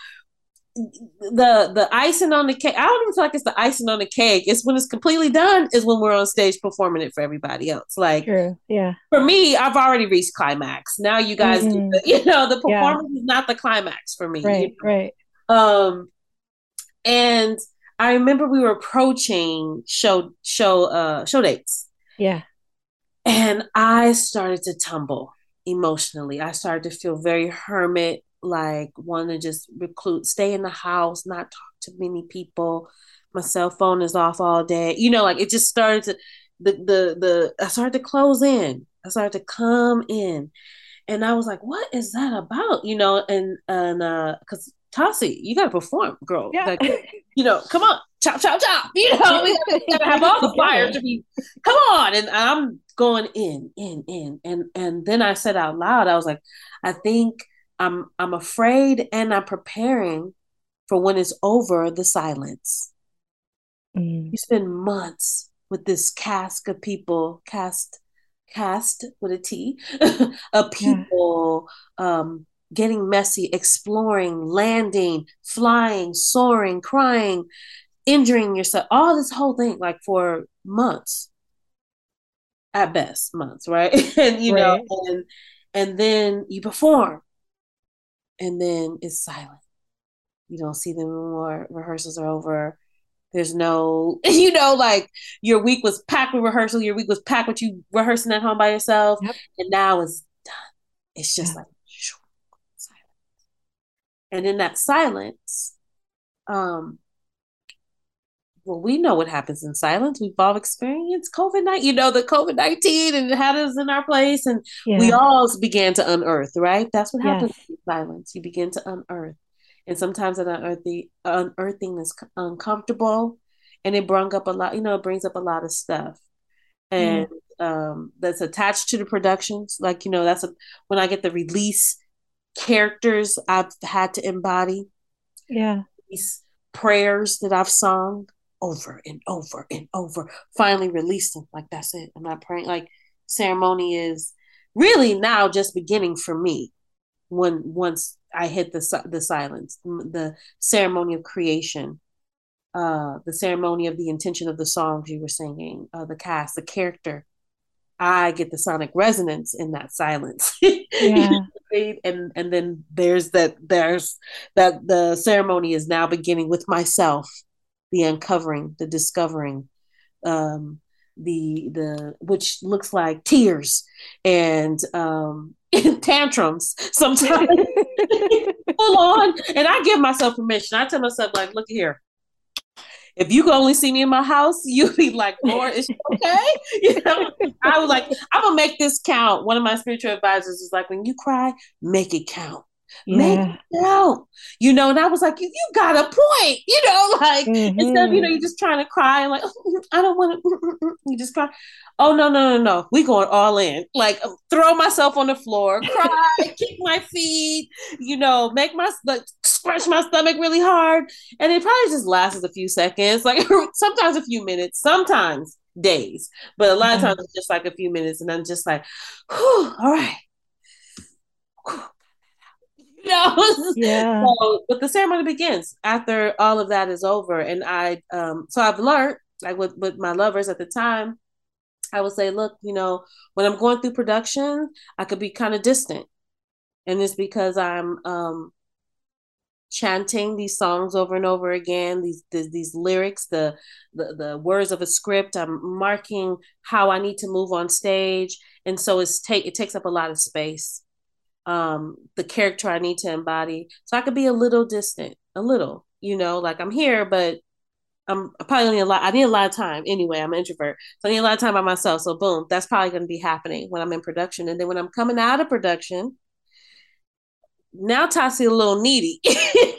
the the icing on the cake. I don't even feel like it's the icing on the cake. It's when it's completely done. Is when we're on stage performing it for everybody else. Like, True. yeah. For me, I've already reached climax. Now you guys, mm-hmm. the, you know, the performance yeah. is not the climax for me. Right. You know? Right. Um, and I remember we were approaching show show uh show dates. Yeah. And I started to tumble emotionally. I started to feel very hermit like want to just reclude, stay in the house, not talk to many people. My cell phone is off all day. You know, like it just started to the the the I started to close in. I started to come in. And I was like, what is that about? You know, and and uh because Tossie, you gotta perform, girl. Yeah. Like, you know, come on, chop, chop, chop. You know, we gotta have all the fire to be come on. And I'm going in, in, in. And and then I said out loud, I was like, I think I'm I'm afraid and I'm preparing for when it's over the silence. Mm. You spend months with this cast of people, cast cast with a T, of people yeah. um, getting messy, exploring, landing, flying, soaring, crying, injuring yourself, all this whole thing, like for months, at best, months, right? and you right. know, and and then you perform and then it's silent. You don't see them anymore. Rehearsals are over. There's no, you know, like your week was packed with rehearsal. Your week was packed with you rehearsing at home by yourself, yep. and now it's done. It's just like silence. And in that silence, um, well, we know what happens in silence. We've all experienced COVID nineteen, you know, the COVID nineteen and had us in our place, and yeah. we all began to unearth. Right, that's what happens yes. in silence. You begin to unearth, and sometimes that unearthing, unearthing is uncomfortable, and it brung up a lot. You know, it brings up a lot of stuff, and mm. um, that's attached to the productions. Like you know, that's a, when I get the release characters I've had to embody. Yeah. These prayers that I've sung over and over and over. Finally released them. Like that's it. I'm not praying. Like ceremony is really now just beginning for me. When once I hit the the silence, the ceremony of creation, uh, the ceremony of the intention of the songs you were singing, uh, the cast, the character. I get the sonic resonance in that silence. Yeah. and and then there's that there's that the ceremony is now beginning with myself the uncovering, the discovering, um, the the which looks like tears and um, tantrums sometimes full on and i give myself permission i tell myself like look here if you could only see me in my house, you'd be like, Lord, is she okay? You know, I was like, I'm gonna make this count. One of my spiritual advisors was like, when you cry, make it count. Yeah. Make it count. You know, and I was like, you, you got a point, you know, like mm-hmm. instead of, you know, mm-hmm. you're just trying to cry and like, oh, mm, I don't want to, mm, mm, you just cry oh no no no no we going all in like um, throw myself on the floor cry kick my feet you know make my like scratch my stomach really hard and it probably just lasts a few seconds like sometimes a few minutes sometimes days but a lot of mm-hmm. times it's just like a few minutes and i'm just like all right you know yeah so, but the ceremony begins after all of that is over and i um so i've learned like with with my lovers at the time I would say, look, you know, when I'm going through production, I could be kind of distant. And it's because I'm um, chanting these songs over and over again, these these, these lyrics, the, the the words of a script. I'm marking how I need to move on stage. And so it's take it takes up a lot of space. Um, the character I need to embody. So I could be a little distant, a little, you know, like I'm here, but I'm probably need a lot. I need a lot of time anyway. I'm an introvert, so I need a lot of time by myself. So boom, that's probably going to be happening when I'm in production, and then when I'm coming out of production, now Tossie a little needy.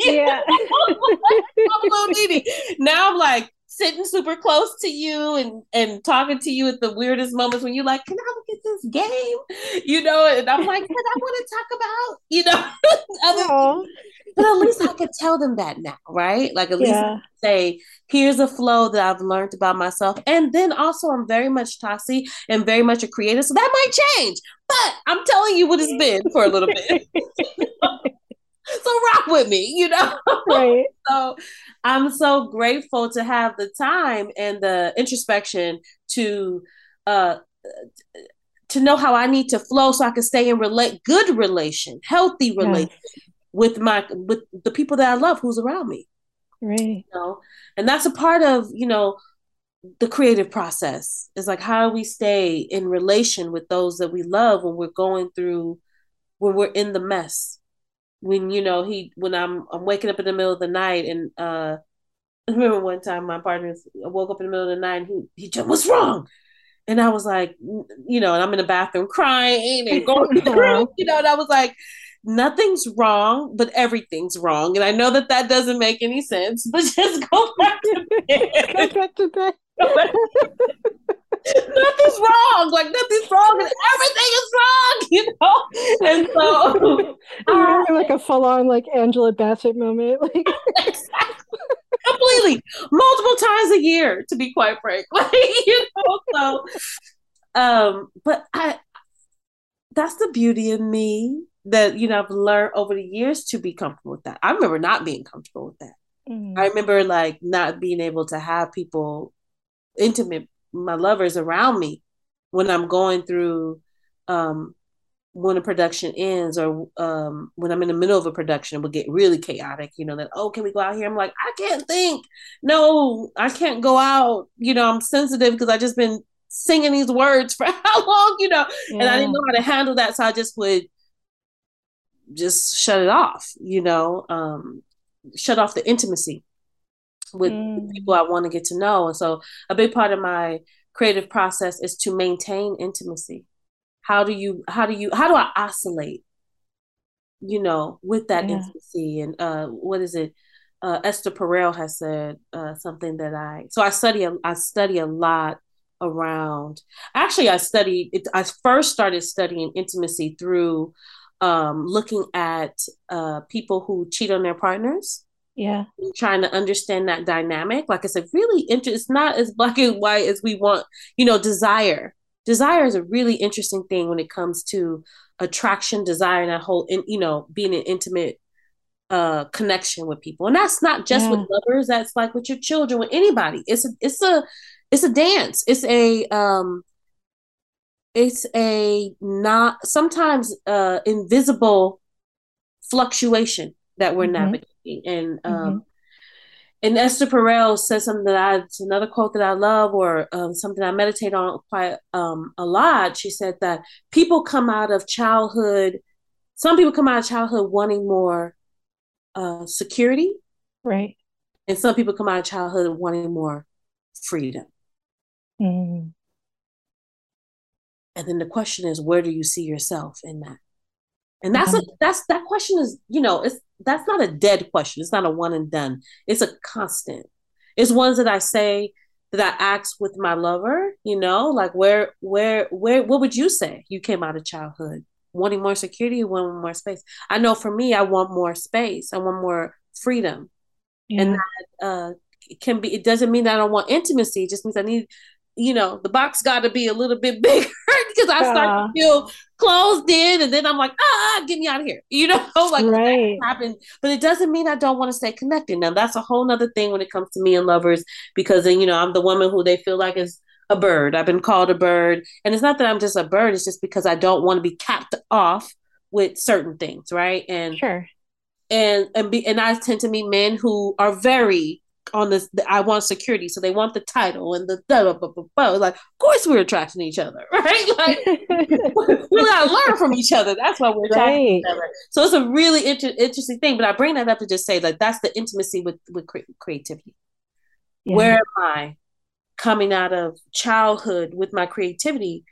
Yeah, I'm a little needy. Now I'm like sitting super close to you and and talking to you at the weirdest moments when you're like, "Can I look at this game?" You know, and I'm like, "What I want to talk about?" You know, other but at least I could tell them that now, right? Like at yeah. least say, here's a flow that I've learned about myself. And then also I'm very much Tossie and very much a creator. So that might change. But I'm telling you what it's been for a little bit. so rock with me, you know? Right. so I'm so grateful to have the time and the introspection to uh to know how I need to flow so I can stay in relate good relation, healthy relation with my with the people that I love who's around me. Right. You know? And that's a part of, you know, the creative process. Is like how do we stay in relation with those that we love when we're going through when we're in the mess. When you know he when I'm I'm waking up in the middle of the night and uh I remember one time my partner woke up in the middle of the night and he, he just what's wrong? And I was like, you know, and I'm in the bathroom crying and going through, you know, and I was like, nothing's wrong, but everything's wrong. And I know that that doesn't make any sense, but just go back to bed. go back to bed. Nothing's wrong. Like nothing's wrong, and everything is wrong. You know, and so you're like a full-on like Angela Bassett moment, like exactly, completely multiple times a year, to be quite frank. Like you know, so um, but I that's the beauty of me that you know I've learned over the years to be comfortable with that. I remember not being comfortable with that. Mm-hmm. I remember like not being able to have people intimate my lovers around me when I'm going through um when a production ends or um when I'm in the middle of a production it will get really chaotic, you know, that oh can we go out here? I'm like, I can't think. No, I can't go out. You know, I'm sensitive because I just been singing these words for how long, you know, yeah. and I didn't know how to handle that. So I just would just shut it off, you know, um, shut off the intimacy with mm. people I want to get to know. And so a big part of my creative process is to maintain intimacy. How do you how do you how do I oscillate, you know, with that yeah. intimacy? And uh what is it? Uh, Esther Perel has said uh, something that I so I study a, I study a lot around actually I studied it I first started studying intimacy through um, looking at uh, people who cheat on their partners. Yeah. Trying to understand that dynamic. Like I said, really interesting. It's not as black and white as we want, you know, desire. Desire is a really interesting thing when it comes to attraction, desire, and that whole, in, you know, being an intimate uh connection with people. And that's not just yeah. with lovers, that's like with your children, with anybody. It's a it's a it's a dance. It's a um it's a not sometimes uh invisible fluctuation that we're mm-hmm. navigating and um mm-hmm. and Esther Perel says something that I, it's another quote that I love, or um, something I meditate on quite um, a lot. She said that people come out of childhood, some people come out of childhood wanting more uh, security, right, and some people come out of childhood wanting more freedom. Mm. And then the question is, where do you see yourself in that? And that's a, that's that question is you know it's that's not a dead question. It's not a one and done. It's a constant. It's ones that I say that I ask with my lover. You know, like where where where what would you say you came out of childhood wanting more security, wanting more space? I know for me, I want more space. I want more freedom, yeah. and that uh, can be. It doesn't mean that I don't want intimacy. It just means I need you know, the box got to be a little bit bigger because I start to feel closed in, and then I'm like, ah, get me out of here. You know, like right. that happened. But it doesn't mean I don't want to stay connected. Now that's a whole nother thing when it comes to me and lovers, because then you know I'm the woman who they feel like is a bird. I've been called a bird, and it's not that I'm just a bird. It's just because I don't want to be capped off with certain things, right? And sure. And and be, and I tend to meet men who are very on this I want security, so they want the title and the blah, blah, blah, blah. like of course we're attracting each other, right? Like we gotta learn from each other. That's why we're attracting right. each other. So it's a really inter- interesting thing. But I bring that up to just say that that's the intimacy with with cre- creativity. Yeah. Where am I coming out of childhood with my creativity?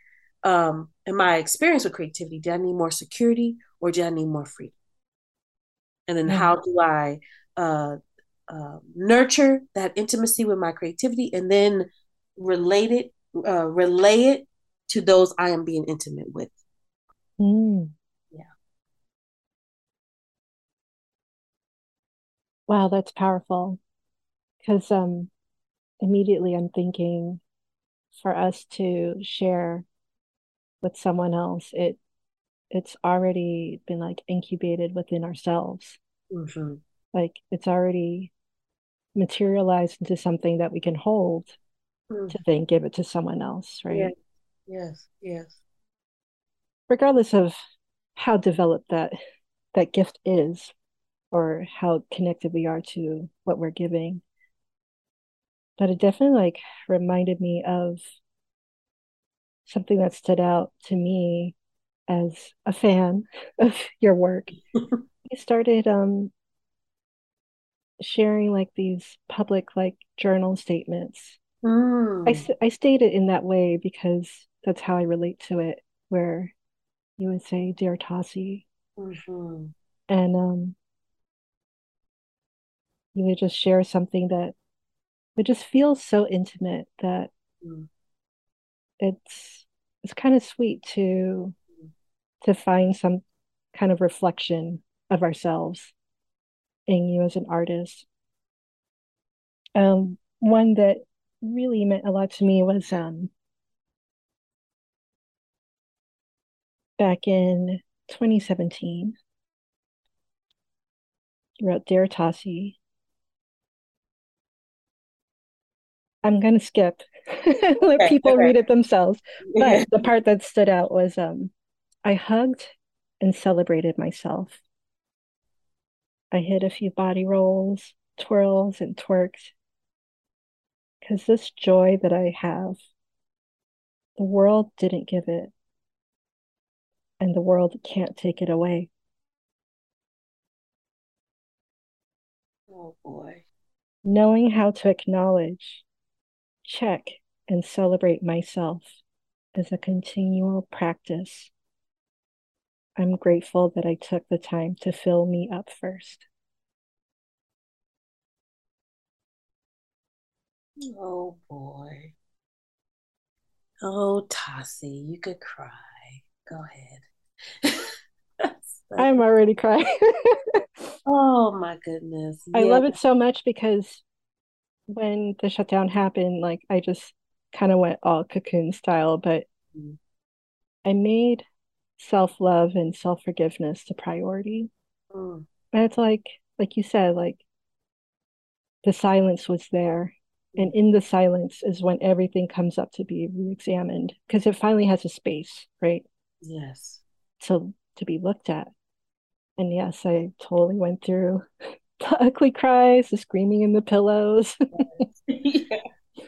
Um, and my experience with creativity, did I need more security or did I need more freedom? And then yeah. how do I uh, uh, nurture that intimacy with my creativity and then relate it, uh, relay it to those I am being intimate with. Mm. Yeah. Wow, that's powerful. Because um, immediately I'm thinking for us to share with someone else, it it's already been like incubated within ourselves. Mm-hmm. Like it's already materialize into something that we can hold mm. to then give it to someone else, right? Yes, yes, yes. Regardless of how developed that that gift is or how connected we are to what we're giving. But it definitely like reminded me of something that stood out to me as a fan of your work. you started um sharing like these public like journal statements. Mm. I, I state it in that way because that's how I relate to it, where you would say, Dear Tossie. Mm-hmm. And um, you would just share something that would just feel so intimate that mm. it's it's kind of sweet to mm. to find some kind of reflection of ourselves in you as an artist. Um, one that really meant a lot to me was um, back in 2017. You wrote Dear Tossie. I'm gonna skip, let okay, people okay. read it themselves. But the part that stood out was um, I hugged and celebrated myself. I hit a few body rolls, twirls, and twerks. Because this joy that I have, the world didn't give it, and the world can't take it away. Oh boy. Knowing how to acknowledge, check, and celebrate myself is a continual practice I'm grateful that I took the time to fill me up first. Oh boy. Oh, Tossie, you could cry. Go ahead. I'm already crying. oh my goodness. I love it so much because when the shutdown happened, like I just kind of went all cocoon style, but mm-hmm. I made self love and self forgiveness to priority. Mm. And it's like, like you said, like the silence was there. And in the silence is when everything comes up to be re-examined because it finally has a space, right? Yes. So to be looked at. And yes, I totally went through the ugly cries, the screaming in the pillows. yeah.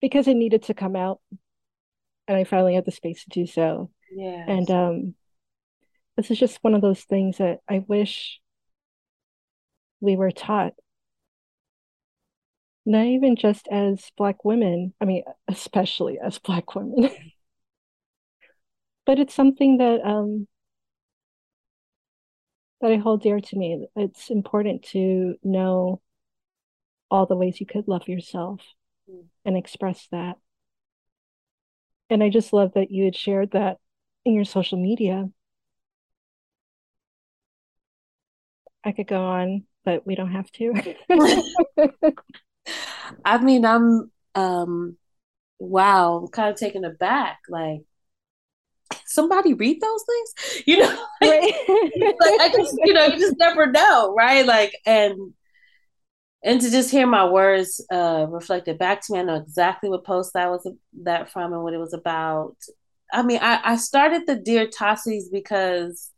Because it needed to come out. And I finally had the space to do so. Yeah. And um this is just one of those things that I wish we were taught. Not even just as Black women, I mean, especially as Black women, but it's something that um, that I hold dear to me. It's important to know all the ways you could love yourself mm. and express that. And I just love that you had shared that in your social media I could go on, but we don't have to. I mean, I'm um wow, I'm kind of taken aback. Like somebody read those things? You know, right. like, I just, you know, you just never know, right? Like and and to just hear my words uh reflected back to me, I know exactly what post that was that from and what it was about. I mean, I, I started the Dear Tossies because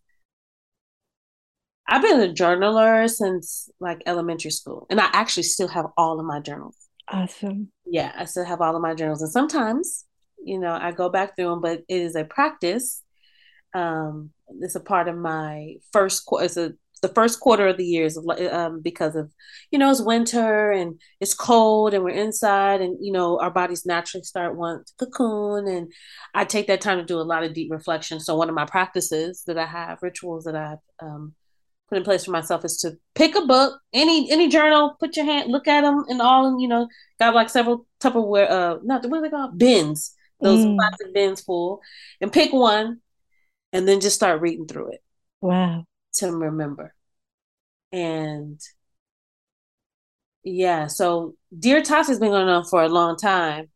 I've been a journaler since like elementary school, and I actually still have all of my journals. Awesome. Yeah, I still have all of my journals, and sometimes, you know, I go back through them, but it is a practice. Um, it's a part of my first. It's a the first quarter of the years um, because of you know it's winter and it's cold and we're inside and you know our bodies naturally start want to cocoon and I take that time to do a lot of deep reflection. So one of my practices that I have, rituals that I um, put in place for myself is to pick a book, any any journal, put your hand, look at them, and all, you know, got like several Tupperware, uh, not what are they called, bins, those mm. plastic bins full, and pick one, and then just start reading through it. Wow. To remember, and yeah, so Dear Toss has been going on for a long time,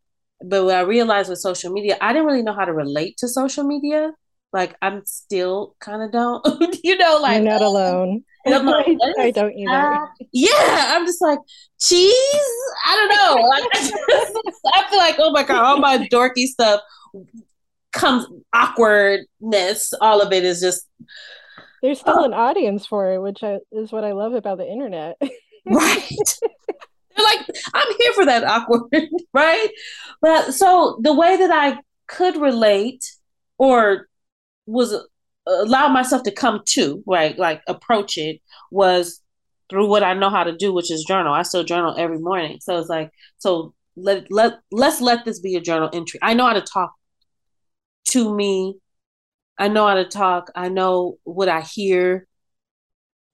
but what I realized with social media, I didn't really know how to relate to social media like I'm still kind of don't, you know, like you're not um, alone. Like, I, I, don't either. yeah, I'm just like cheese. I don't know. Like, I feel like oh my god, all my dorky stuff comes awkwardness. All of it is just. There's still oh. an audience for it, which I, is what I love about the internet. right. They're like, I'm here for that awkward, right? But so the way that I could relate or was uh, allow myself to come to right like approach it was through what I know how to do, which is journal. I still journal every morning. So it's like, so let let let's let this be a journal entry. I know how to talk to me. I know how to talk. I know what I hear.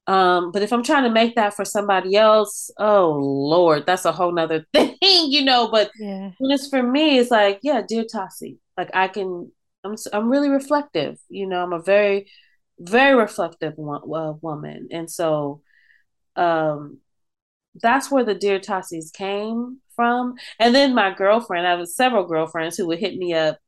Um, but if I'm trying to make that for somebody else, oh Lord, that's a whole nother thing, you know. But yeah. when it's for me, it's like, yeah, dear Tossie, like I can I'm I'm really reflective. You know, I'm a very very reflective uh, woman, and so um, that's where the dear Tossies came from. And then my girlfriend, I have several girlfriends who would hit me up,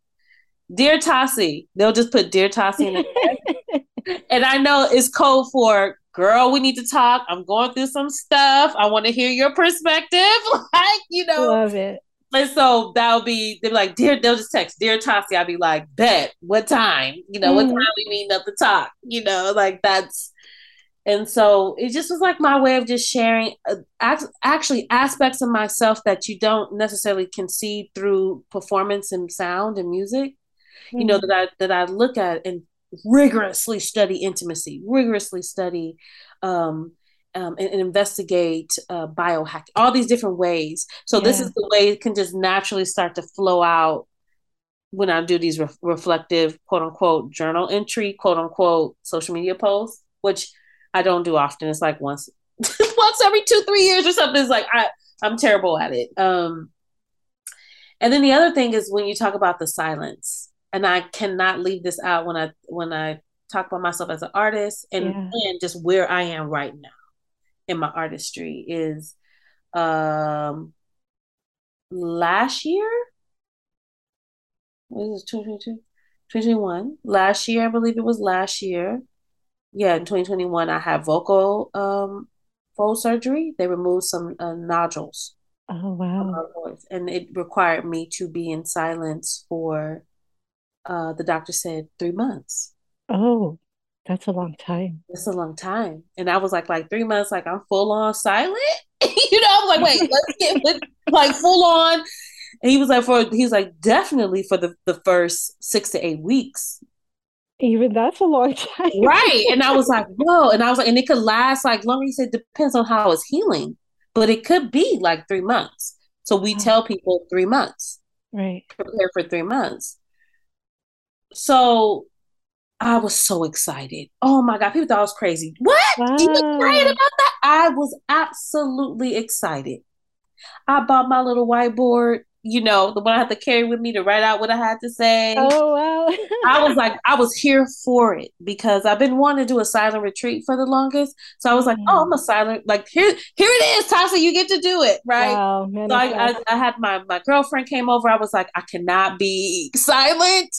dear Tossie. They'll just put dear Tossie in it, and I know it's code for girl. We need to talk. I'm going through some stuff. I want to hear your perspective. like you know, love it. And so that'll be they'll be like, dear, they'll just text, dear Tossie. I'll be like, bet, what time? You know, mm what time we meet up to talk? You know, like that's and so it just was like my way of just sharing uh, actually aspects of myself that you don't necessarily concede through performance and sound and music. Mm You know, that I that I look at and rigorously study intimacy, rigorously study um um, and, and, investigate uh, biohacking, all these different ways. So yeah. this is the way it can just naturally start to flow out when I do these re- reflective, quote unquote, journal entry, quote unquote, social media posts, which I don't do often. It's like once, once every two, three years or something. It's like I, I'm terrible at it. Um, and then the other thing is when you talk about the silence, and I cannot leave this out when I when I talk about myself as an artist and, yeah. and just where I am right now in my artistry is um last year what is it 2022 2021 last year i believe it was last year. Yeah in 2021 i had vocal um fold surgery. They removed some uh, nodules oh wow. voice, and it required me to be in silence for uh the doctor said three months oh That's a long time. That's a long time. And I was like, like three months, like I'm full on silent. you know, I was like, wait, let's get with, like full on. And he was like, for he's like, definitely for the, the first six to eight weeks. Even that's a long time. right. And I was like, whoa. And I was like, and it could last like longer. He said, depends on how it's healing, but it could be like three months. So we tell people three months. Right. Prepare for three months. So I was so excited. Oh my God. People thought I was crazy. What? Wow. You excited about that? I was absolutely excited. I bought my little whiteboard, you know, the one I had to carry with me to write out what I had to say. Oh wow. I was like, I was here for it because I've been wanting to do a silent retreat for the longest. So I was like, oh, mm. I'm a silent, like here, here it is, Tasha, you get to do it. Right. Wow, so I, I, I had my my girlfriend came over. I was like, I cannot be silent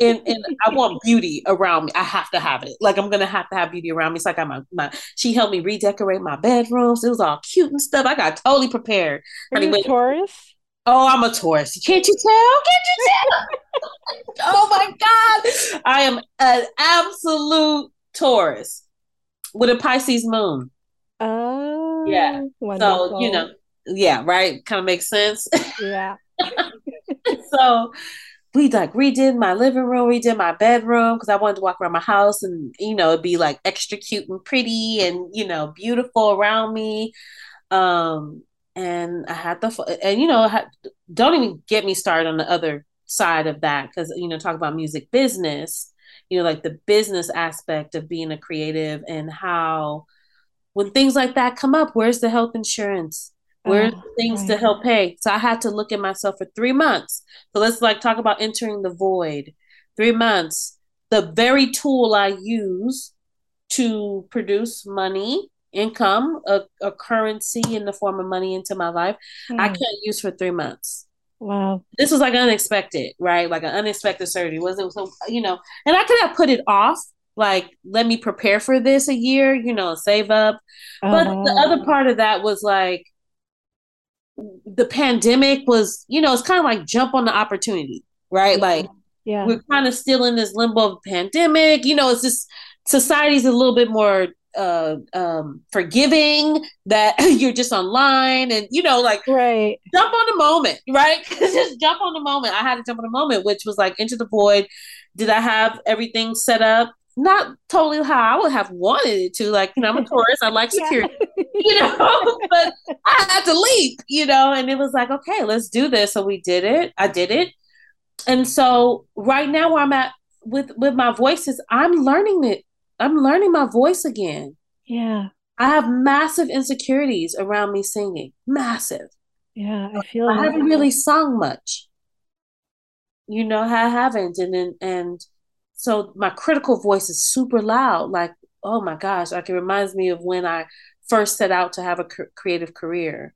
and and I want beauty around me. I have to have it. Like I'm gonna have to have beauty around me. It's like I'm a, my. She helped me redecorate my bedrooms. It was all cute and stuff. I got totally prepared. Are you Taurus? Oh, I'm a Taurus. Can't you tell? Can't you tell? oh my God, I am an absolute Taurus with a Pisces moon. Oh, yeah. Wonderful. So you know, yeah, right. Kind of makes sense. Yeah. so we like redid my living room, redid my bedroom because I wanted to walk around my house and you know it'd be like extra cute and pretty and you know beautiful around me. Um, and I had the and you know don't even get me started on the other side of that because you know talk about music business, you know like the business aspect of being a creative and how when things like that come up, where's the health insurance? Where oh, things right. to help pay? So I had to look at myself for three months. So let's like talk about entering the void. Three months. The very tool I use to produce money, income, a, a currency in the form of money into my life, mm. I hmm. can't use for three months. Wow. This was like unexpected, right? Like an unexpected surgery. Wasn't so you know, and I could have put it off like let me prepare for this a year you know save up but uh-huh. the other part of that was like the pandemic was, you know, it's kind of like jump on the opportunity, right? Like, yeah, we're kind of still in this limbo of pandemic. You know, it's just society's a little bit more uh um forgiving that you're just online and you know like right. jump on the moment right? Just jump on the moment. I had to jump on the moment which was like into the void. Did i have everything set up not totally how I would have wanted it to. Like, you know, I'm a Taurus, I like security, yeah. you know, but I had to leap, you know, and it was like, okay, let's do this. So we did it. I did it. And so right now where I'm at with with my voices, I'm learning it. I'm learning my voice again. Yeah. I have massive insecurities around me singing. Massive. Yeah, I feel I haven't really sung much. You know, I haven't. And then and so my critical voice is super loud. Like, oh my gosh, like it reminds me of when I first set out to have a creative career.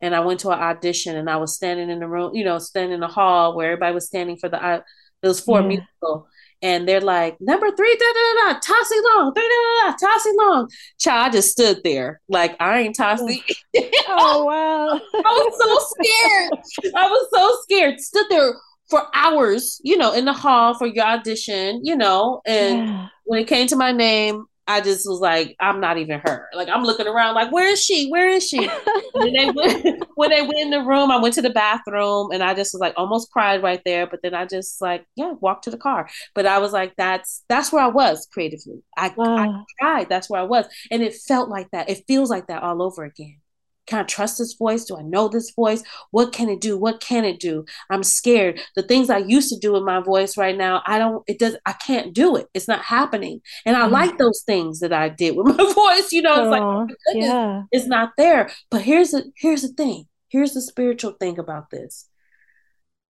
And I went to an audition and I was standing in the room, you know, standing in the hall where everybody was standing for the, uh, it was for yeah. musical. And they're like, number three, da da da da, Tossie Long, da da da da, Tossie Long. Child, I just stood there like I ain't Tossie. oh wow! I was so scared. I was so scared. Stood there for hours, you know, in the hall for your audition, you know, and yeah. when it came to my name, I just was like, I'm not even her. Like I'm looking around, like, where is she? Where is she? when they went, when they went in the room, I went to the bathroom, and I just was like, almost cried right there. But then I just like, yeah, walked to the car. But I was like, that's that's where I was creatively. I, wow. I tried. That's where I was, and it felt like that. It feels like that all over again. Can I trust this voice? Do I know this voice? What can it do? What can it do? I'm scared. The things I used to do with my voice right now, I don't, it does, I can't do it. It's not happening. And I mm. like those things that I did with my voice. You know, it's like, oh, yeah. it's not there. But here's the, here's the thing. Here's the spiritual thing about this.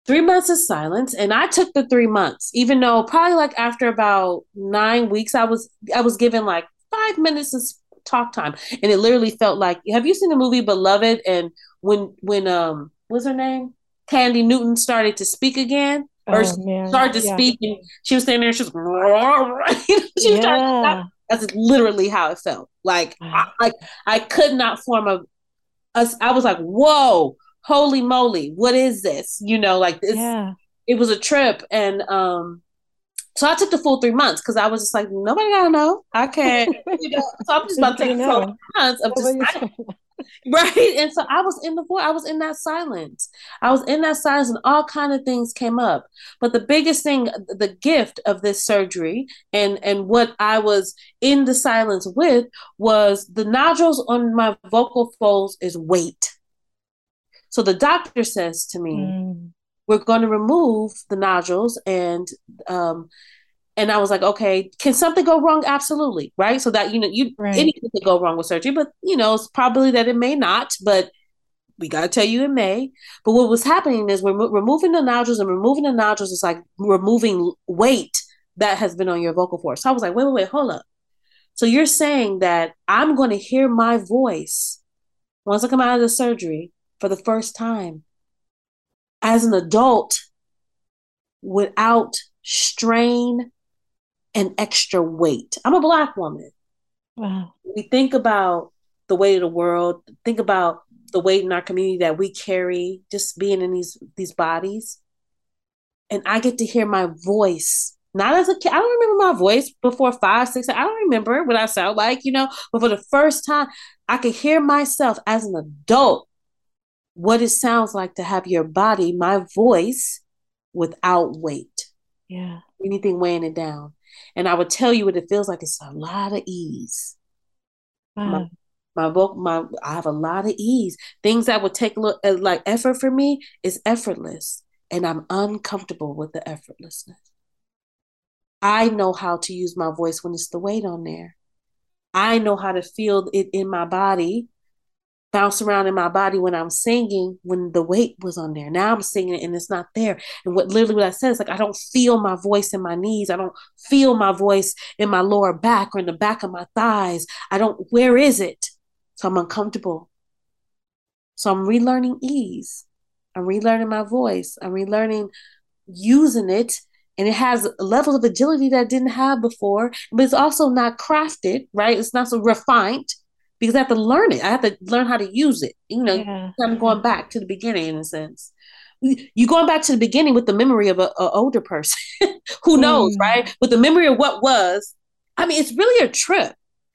Three months of silence, and I took the three months, even though probably like after about nine weeks, I was I was given like five minutes of talk time. And it literally felt like have you seen the movie Beloved? And when when um what's her name? Thandie Newton started to speak again. Or oh, started to yeah. speak and she was standing there, she was, she yeah. that's literally how it felt. Like I, like I could not form a, a I was like, whoa, holy moly, what is this? You know, like this yeah. it was a trip and um So I took the full three months because I was just like, nobody gotta know. I can't. You know? So I'm just about to take months of just right. And so I was in the void. I was in that silence. I was in that silence, and all kind of things came up. But the biggest thing, the gift of this surgery, and and what I was in the silence with was the nodules on my vocal folds is weight. So the doctor says to me, mm. "We're going to remove the nodules and." Um, and I was like, okay, can something go wrong? Absolutely, right. So that you know, you right. anything could go wrong with surgery, but you know, it's probably that it may not. But we got to tell you it may. But what was happening is we're removing the nodules, and removing the nodules is like removing weight that has been on your vocal cords. So I was like, wait, wait, wait, hold up. So you're saying that I'm going to hear my voice once I come out of the surgery for the first time as an adult without strain and extra weight. I'm a black woman. Wow. We think about the weight of the world, think about the weight in our community that we carry just being in these these bodies. And I get to hear my voice. Not as a kid. I don't remember my voice before five, six. I don't remember what I sound like, you know. But for the first time, I could hear myself as an adult what it sounds like to have your body, my voice, without weight. Yeah. Anything weighing it down. And I would tell you what it feels like. It's a lot of ease. Wow. My, my book, my I have a lot of ease. Things that would take a little uh, like effort for me is effortless, and I'm uncomfortable with the effortlessness. I know how to use my voice when it's the weight on there. I know how to feel it in my body bounce around in my body when I'm singing when the weight was on there. Now I'm singing it and it's not there. And what literally what I said is like I don't feel my voice in my knees. I don't feel my voice in my lower back or in the back of my thighs. I don't where is it? So I'm uncomfortable. So I'm relearning ease. I'm relearning my voice. I'm relearning using it and it has levels of agility that I didn't have before, but it's also not crafted, right? It's not so refined because I have to learn it. I have to learn how to use it. You know, yeah. I'm going back to the beginning in a sense. You're going back to the beginning with the memory of an older person. Who knows, mm. right? With the memory of what was. I mean, it's really a trip.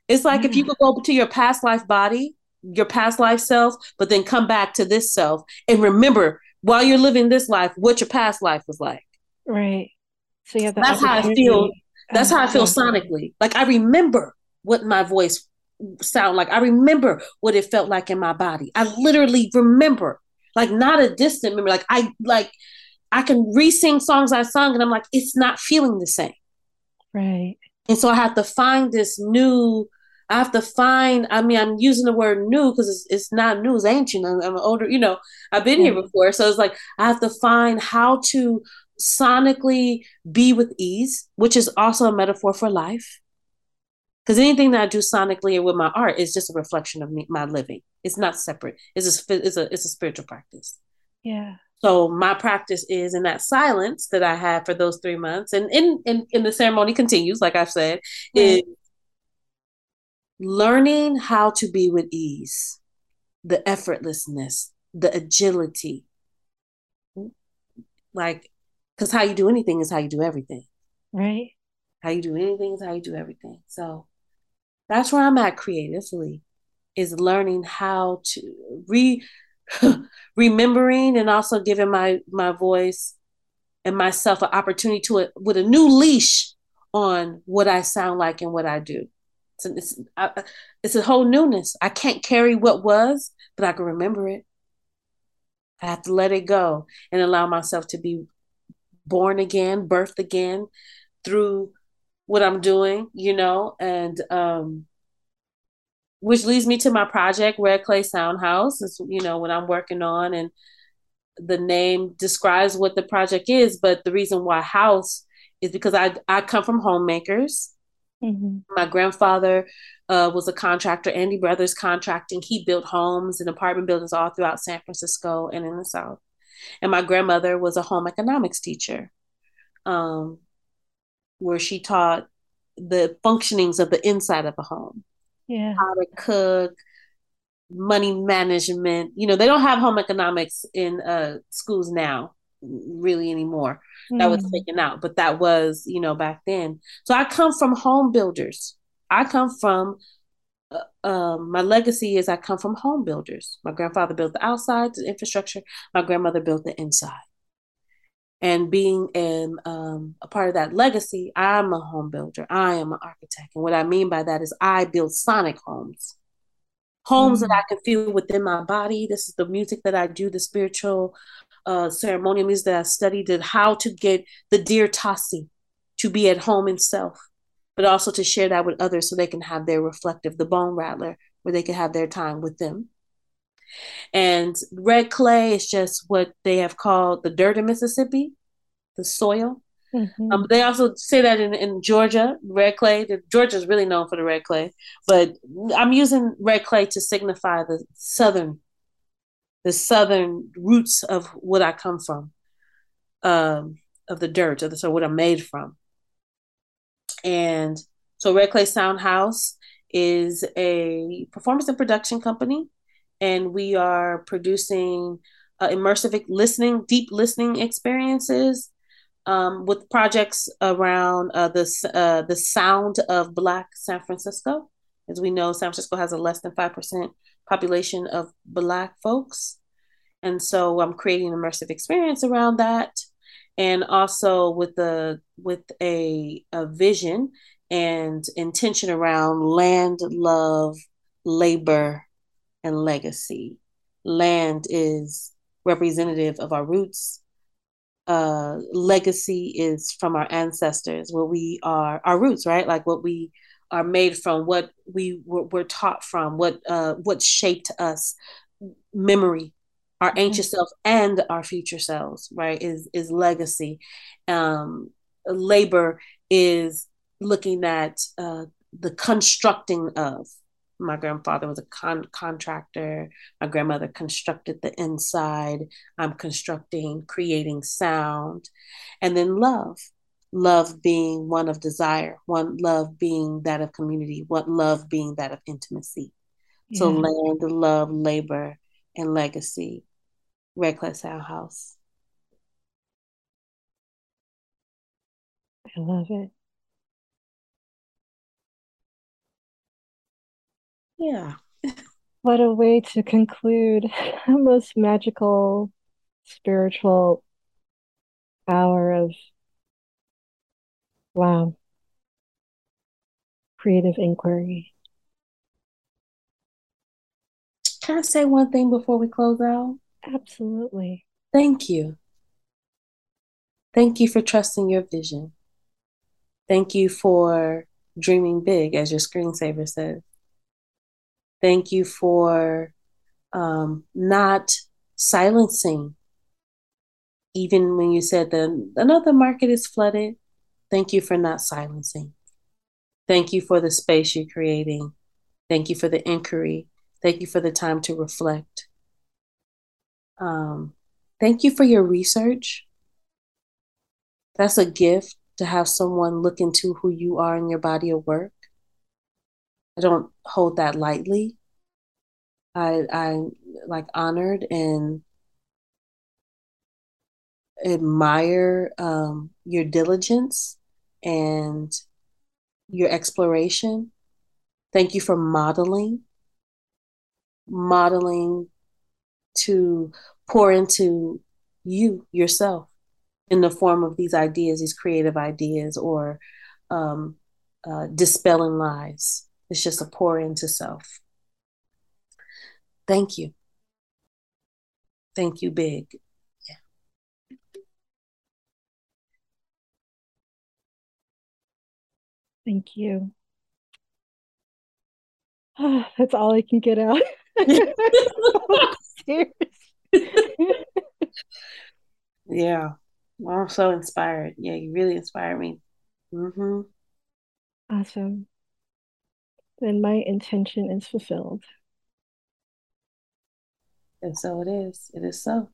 It's like if you could go to your past life body, your past life self, but then come back to this self and remember while you're living this life what your past life was like. Right. So yeah, that's how I feel. That's how I feel sonically. Like I remember what my voice sound like. I remember what it felt like in my body. I literally remember, like not a distant memory. Like I like I can re-sing songs I sung, and I'm like, it's not feeling the same. Right. And so I have to find this new. I have to find. I mean, I'm using the word new because it's, it's not new. It's ancient. I'm, I'm older. You know, I've been here before, so it's like I have to find how to sonically be with ease, which is also a metaphor for life because anything that I do sonically or with my art is just a reflection of me, my living. It's not separate. It's a it's a it's a spiritual practice. Yeah. So my practice is in that silence that I had for those three months, and in in, in the ceremony continues, like I've said, right. is learning how to be with ease, the effortlessness, the agility. Like, because how you do anything is how you do everything. Right. How you do anything is how you do everything. So that's where I'm at creatively, is learning how to re remembering and also giving my my voice and myself an opportunity to it with a new leash on what I sound like and what I do. It's I, it's a whole newness. I can't carry what was, but I can remember it. I have to let it go and allow myself to be born again, birthed again through what I'm doing, you know, and um which leads me to my project Red Clay Sound Haus. Is you know what I'm working on, and the name describes what the project is. But the reason why house is because I I come from homemakers. Mm-hmm. My grandfather uh, was a contractor, Andy Brothers Contracting. He built homes and apartment buildings all throughout San Francisco and in the South. And my grandmother was a home economics teacher. Um, where she taught the functionings of the inside of a home. Yeah. How to cook, money management. You know, they don't have home economics in uh, schools now. really anymore. Mm. That was mm. taken out, but that was, you know, back then. So I come from home builders. I come from uh, um, my legacy is I come from home builders. My grandfather built the outside, the infrastructure. My grandmother built the inside. And being an, um, a part of that legacy, I'm a home builder. I am an architect. And what I mean by that is I build sonic homes homes mm-hmm. that I can feel within my body. This is the music that I do, the spiritual uh, ceremonial music that I studied, and how to get the dear Tossie to be at home in self, but also to share that with others so they can have their reflective, the bone rattler, where they can have their time with them. And red clay is just what they have called the dirt of Mississippi, the soil. Mm-hmm. Um, they also say that in, in Georgia, red clay. Georgia is really known for the red clay, but I'm using red clay to signify the southern, the southern roots of what I come from, um, of the dirt, of the, so what I'm made from. And so, Red Clay Sound Haus is a performance and production company, and we are producing uh, immersive listening, deep listening experiences um, with projects around uh, the uh, the sound of Black San Francisco. As we know, San Francisco has a less than five percent population of Black folks, and so I'm creating an immersive experience around that, and also with the with a, a vision and intention around land, love, labor, and legacy. Land is representative of our roots uh, legacy is from our ancestors, what we are, our roots, right? Like what we are made from, what we were, were taught from, what uh, what shaped us, memory, our mm-hmm. ancient self and our future selves, right? Is is legacy. Um, labor is looking at uh, the constructing of my grandfather was a con- contractor. My grandmother constructed the inside. I'm constructing, creating sound. And then love. Love being one of desire, one love being that of community, one love being that of intimacy. Yeah. So land, love, labor, and legacy. Red Clay Sound Haus. I love it. Yeah. What a way to conclude a most magical spiritual hour of wow creative inquiry. Can I say one thing before we close out? Absolutely. Thank you. Thank you for trusting your vision. Thank you for dreaming big, as your screensaver says. Thank you for um, not silencing, even when you said that another market is flooded. Thank you for not silencing. Thank you for the space you're creating. Thank you for the inquiry. Thank you for the time to reflect. Um, thank you for your research. That's a gift to have someone look into who you are in your body of work. I don't hold that lightly. I I like honored and admire um, your diligence and your exploration. Thank you for modeling, modeling to pour into you yourself in the form of these ideas, these creative ideas, or um, uh, dispelling lies. It's just a pour into self. Thank you. Thank you, big. Yeah. Thank you. that's all I can get out. yeah. Well, I'm so inspired. Yeah, you really inspired me. Mm-hmm. Awesome. Then my intention is fulfilled. And so it is. It is so.